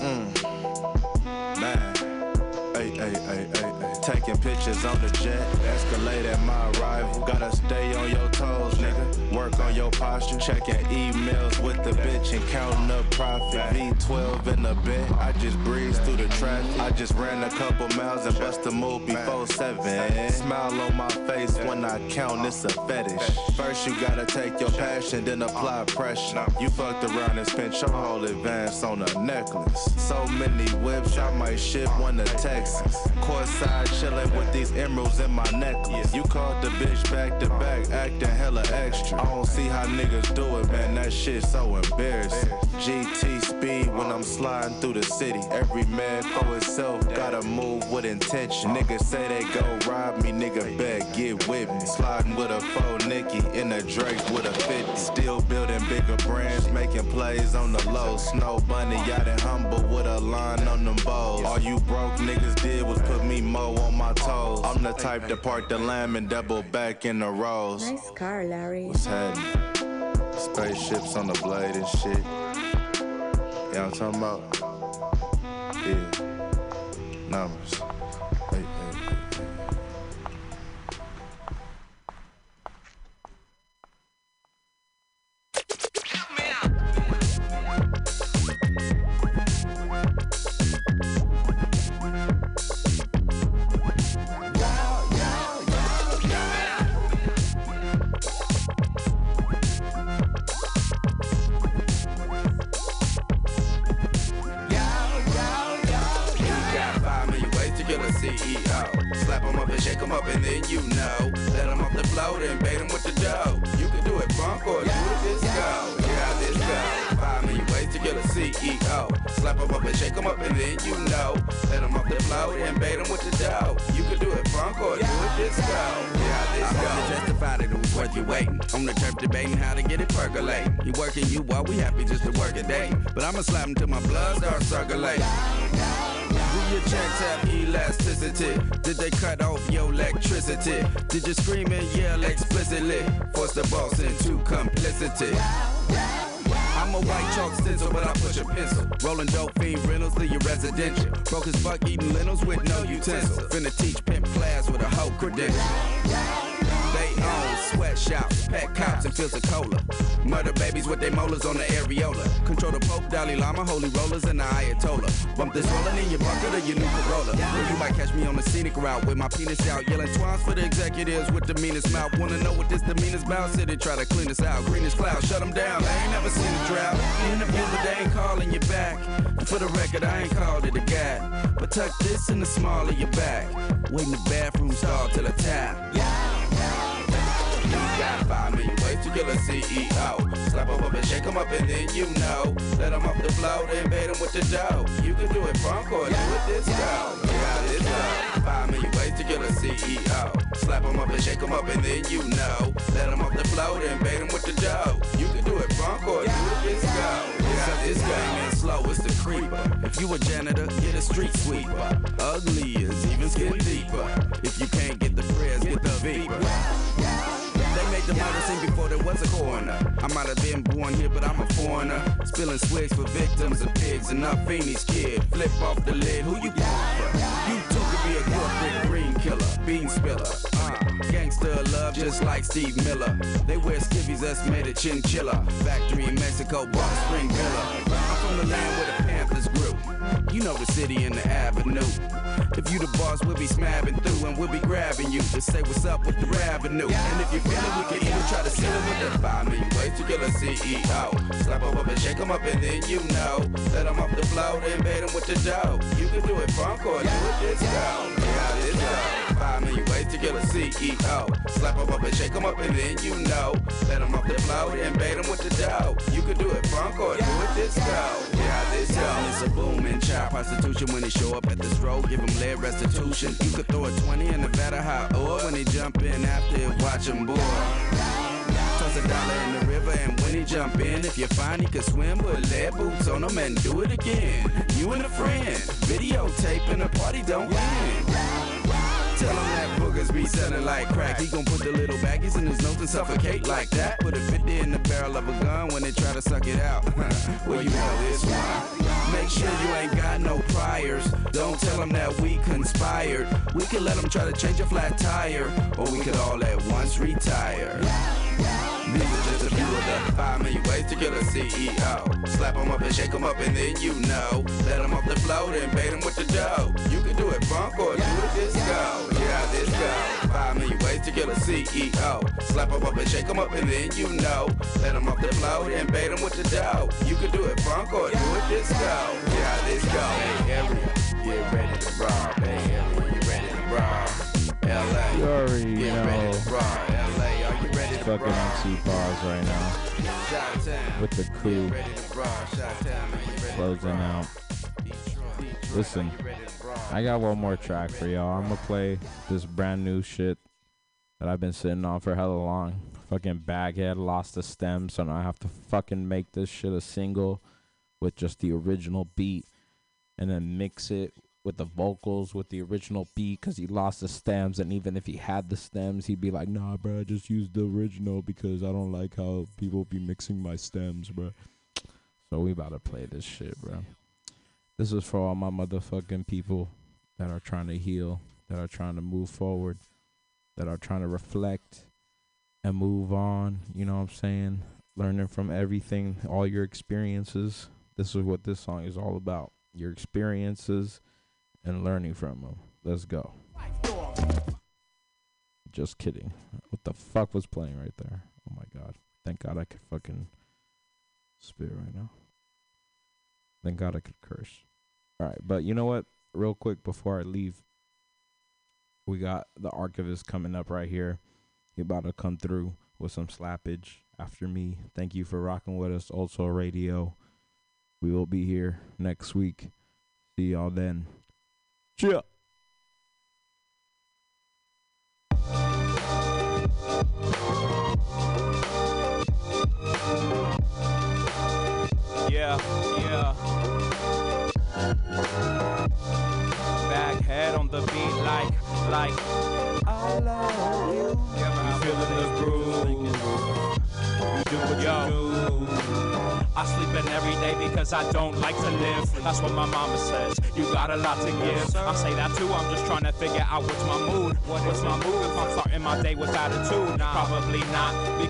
Mm. Man. Ay, ay, ay, ay, ay. Taking pictures on the jet, escalate at my arrival. Gotta stay on your toes, nigga. Your posture. Checking emails with the bitch and counting up profit. V12 in the bed, I just breeze through the traffic. I just ran a couple miles and bust a move before seven. Smile on my face when I count, it's a fetish. First, you gotta take your passion, then apply pressure. You fucked around and spent your whole advance on a necklace. So many whips, I might ship one to Texas. Courtside chillin' with these emeralds in my necklace. You called the bitch back to back, acting hella hella extra. I don't see how niggas do it, man. That shit so embarrassing. GT speed when I'm sliding through the city. Every man for himself, gotta move with intention. Niggas say they go rob me, nigga, bet get with me. Sliding with a faux Nicky in a Drake with a 50. Still building bigger brands, making plays on the low. Snow bunny, yacht and humble with a line on them bows. All you broke niggas did was put me mo on my toes. I'm the type to park the lamb and double back in the rows. Nice car, Larry. What's happening? Spaceships on the blade and shit. Yeah, I'm talking about. Yeah. Numbers. Your waiting. On the turf debating how to get it percolating. You working you while we happy just to work a day. But I'ma slap him till my blood starts circulating. Do your checks have elasticity? Did they cut off your electricity? Did you scream and yell explicitly? Force the boss into complicity. I'm a white chalk stencil, but I push a pencil. Rolling dope fiend rentals to your residential. Broke as fuck eating lentils with no utensil. Finna teach pimp class with a whole credential. Sweatshops, pet cops, and filter cola. Murder babies with their molars on the areola. Control the Pope, Dalai Lama, holy rollers, and the Ayatollah. Bump this rolling in your bucket or your new Corolla. Or you might catch me on the scenic route with my penis out, yelling twines for the executives with the meanest mouth. Wanna know what this demeanor's about? City try to clean us out. Greenest cloud, shut them down. I ain't never seen a drought. Interview, but they ain't calling you back. For the record, I ain't called it a gap. But tuck this in the small of your back. Wait in the bathroom stall till I tap. Five million ways to kill a CEO. Slap him up and shake him up, and then you know. Let him off the float and bait him with the dough. You can do it funk or do it disco. Yeah, this go. Five million ways to kill a CEO. Slap him up and shake him up, and then you know. Let him off the float and bait him with the dough. You can do it funk or do it disco. Yeah, this Gang and slow, it's the creeper. If you a janitor, get a street sweeper. Ugly is even skin deeper. If you can't get the prayers, get the vapor. They the murder scene before there was a coroner. I might have been born here, but I'm a foreigner. Spilling swigs for victims of pigs and not fiendish kid. Flip off the lid, who you pulling for? You too could be a corporate green killer, bean spiller. Uh, gangster love, just like Steve Miller. They wear skivvies that's made of chinchilla. Factory in Mexico, a spring villa. I'm from the land where the Panthers grew. You know the city and the avenue. If you the boss, we'll be smabbing through and we'll be grabbing you to say what's up with the revenue. And if you feel it, we can even try to seal it with the five million ways to kill a CEO. Slap him up and shake him up, and then you know. Let him off the float and bait him with the dough. You can do it funk or do it disco. Yeah, this go. Five million ways to kill a CEO. Slap him up and shake him up, and then you know. Let him off the float and bait him with the dough. You can do it funk or do it disco. Yeah, this go. It's a boom in child prostitution when they show up at the stroke, give them lead restitution. You could throw a 20 in the of hot oil when they jump in after watch them boil. Toss a dollar in the river and when he jump in, if you find he could swim, put lead boots on him and do it again. You and a friend, videotaping a party don't win. Tell him that boogers be selling like crack. He gon' put the little baggies in his nose and suffocate like that. Put a 50 in the barrel of a gun when they try to suck it out. well, you know this one. Make sure you ain't got no priors. Don't tell him that we conspired. We could let him try to change a flat tire, or we could all at once retire. Are just a few of the five million ways to kill a CEO. Slap him up and shake him up, and then you know. Let him off the float and bait him with the dough. You can do it funk or do it disco. Yeah, this go. Five million ways to kill a CEO. Slap him up and shake him up, and then you know. Let him off the float and bait him with the dough. You can do it funk or do it disco. Yeah, this go. Hey, area, get ready to rob. Hey, area, you ready to rob? LA, You already get know. ready to rob. Fucking MC Pause right now with the crew closing out. Listen, I got one more track for y'all. I'm gonna play this brand new shit that I've been sitting on for hella long. Fucking Baghead lost the stem, so now I have to fucking make this shit a single with just the original beat and then mix it with the vocals with the original beat because he lost the stems. And even if he had the stems, he'd be like, nah, bro, just use the original because I don't like how people be mixing my stems, bro. So we about to play this shit, bro. This is for all my motherfucking people that are trying to heal, that are trying to move forward, that are trying to reflect and move on. You know what I'm saying? Learning from everything, all your experiences. This is what this song is all about. Your experiences and learning from them. Let's go. Just kidding. What the fuck was playing right there? Oh my god. Thank God I could fucking spit right now. Thank God I could curse. All right, but you know what? Real quick before I leave, we got the archivist coming up right here. He about to come through with some slappage after me. Thank you for rocking with us. Old Soul Radio. We will be here next week. See y'all then. Cheer. Yeah, yeah. Baghead on the beat like, like. I love you. You feeling the groove. You do what you do. I sleep in every day because I don't like to live. That's what my mama says. You got a lot to give. I say that too. I'm just trying to figure out what's my mood. What's my mood if I'm starting my day with attitude? Probably not.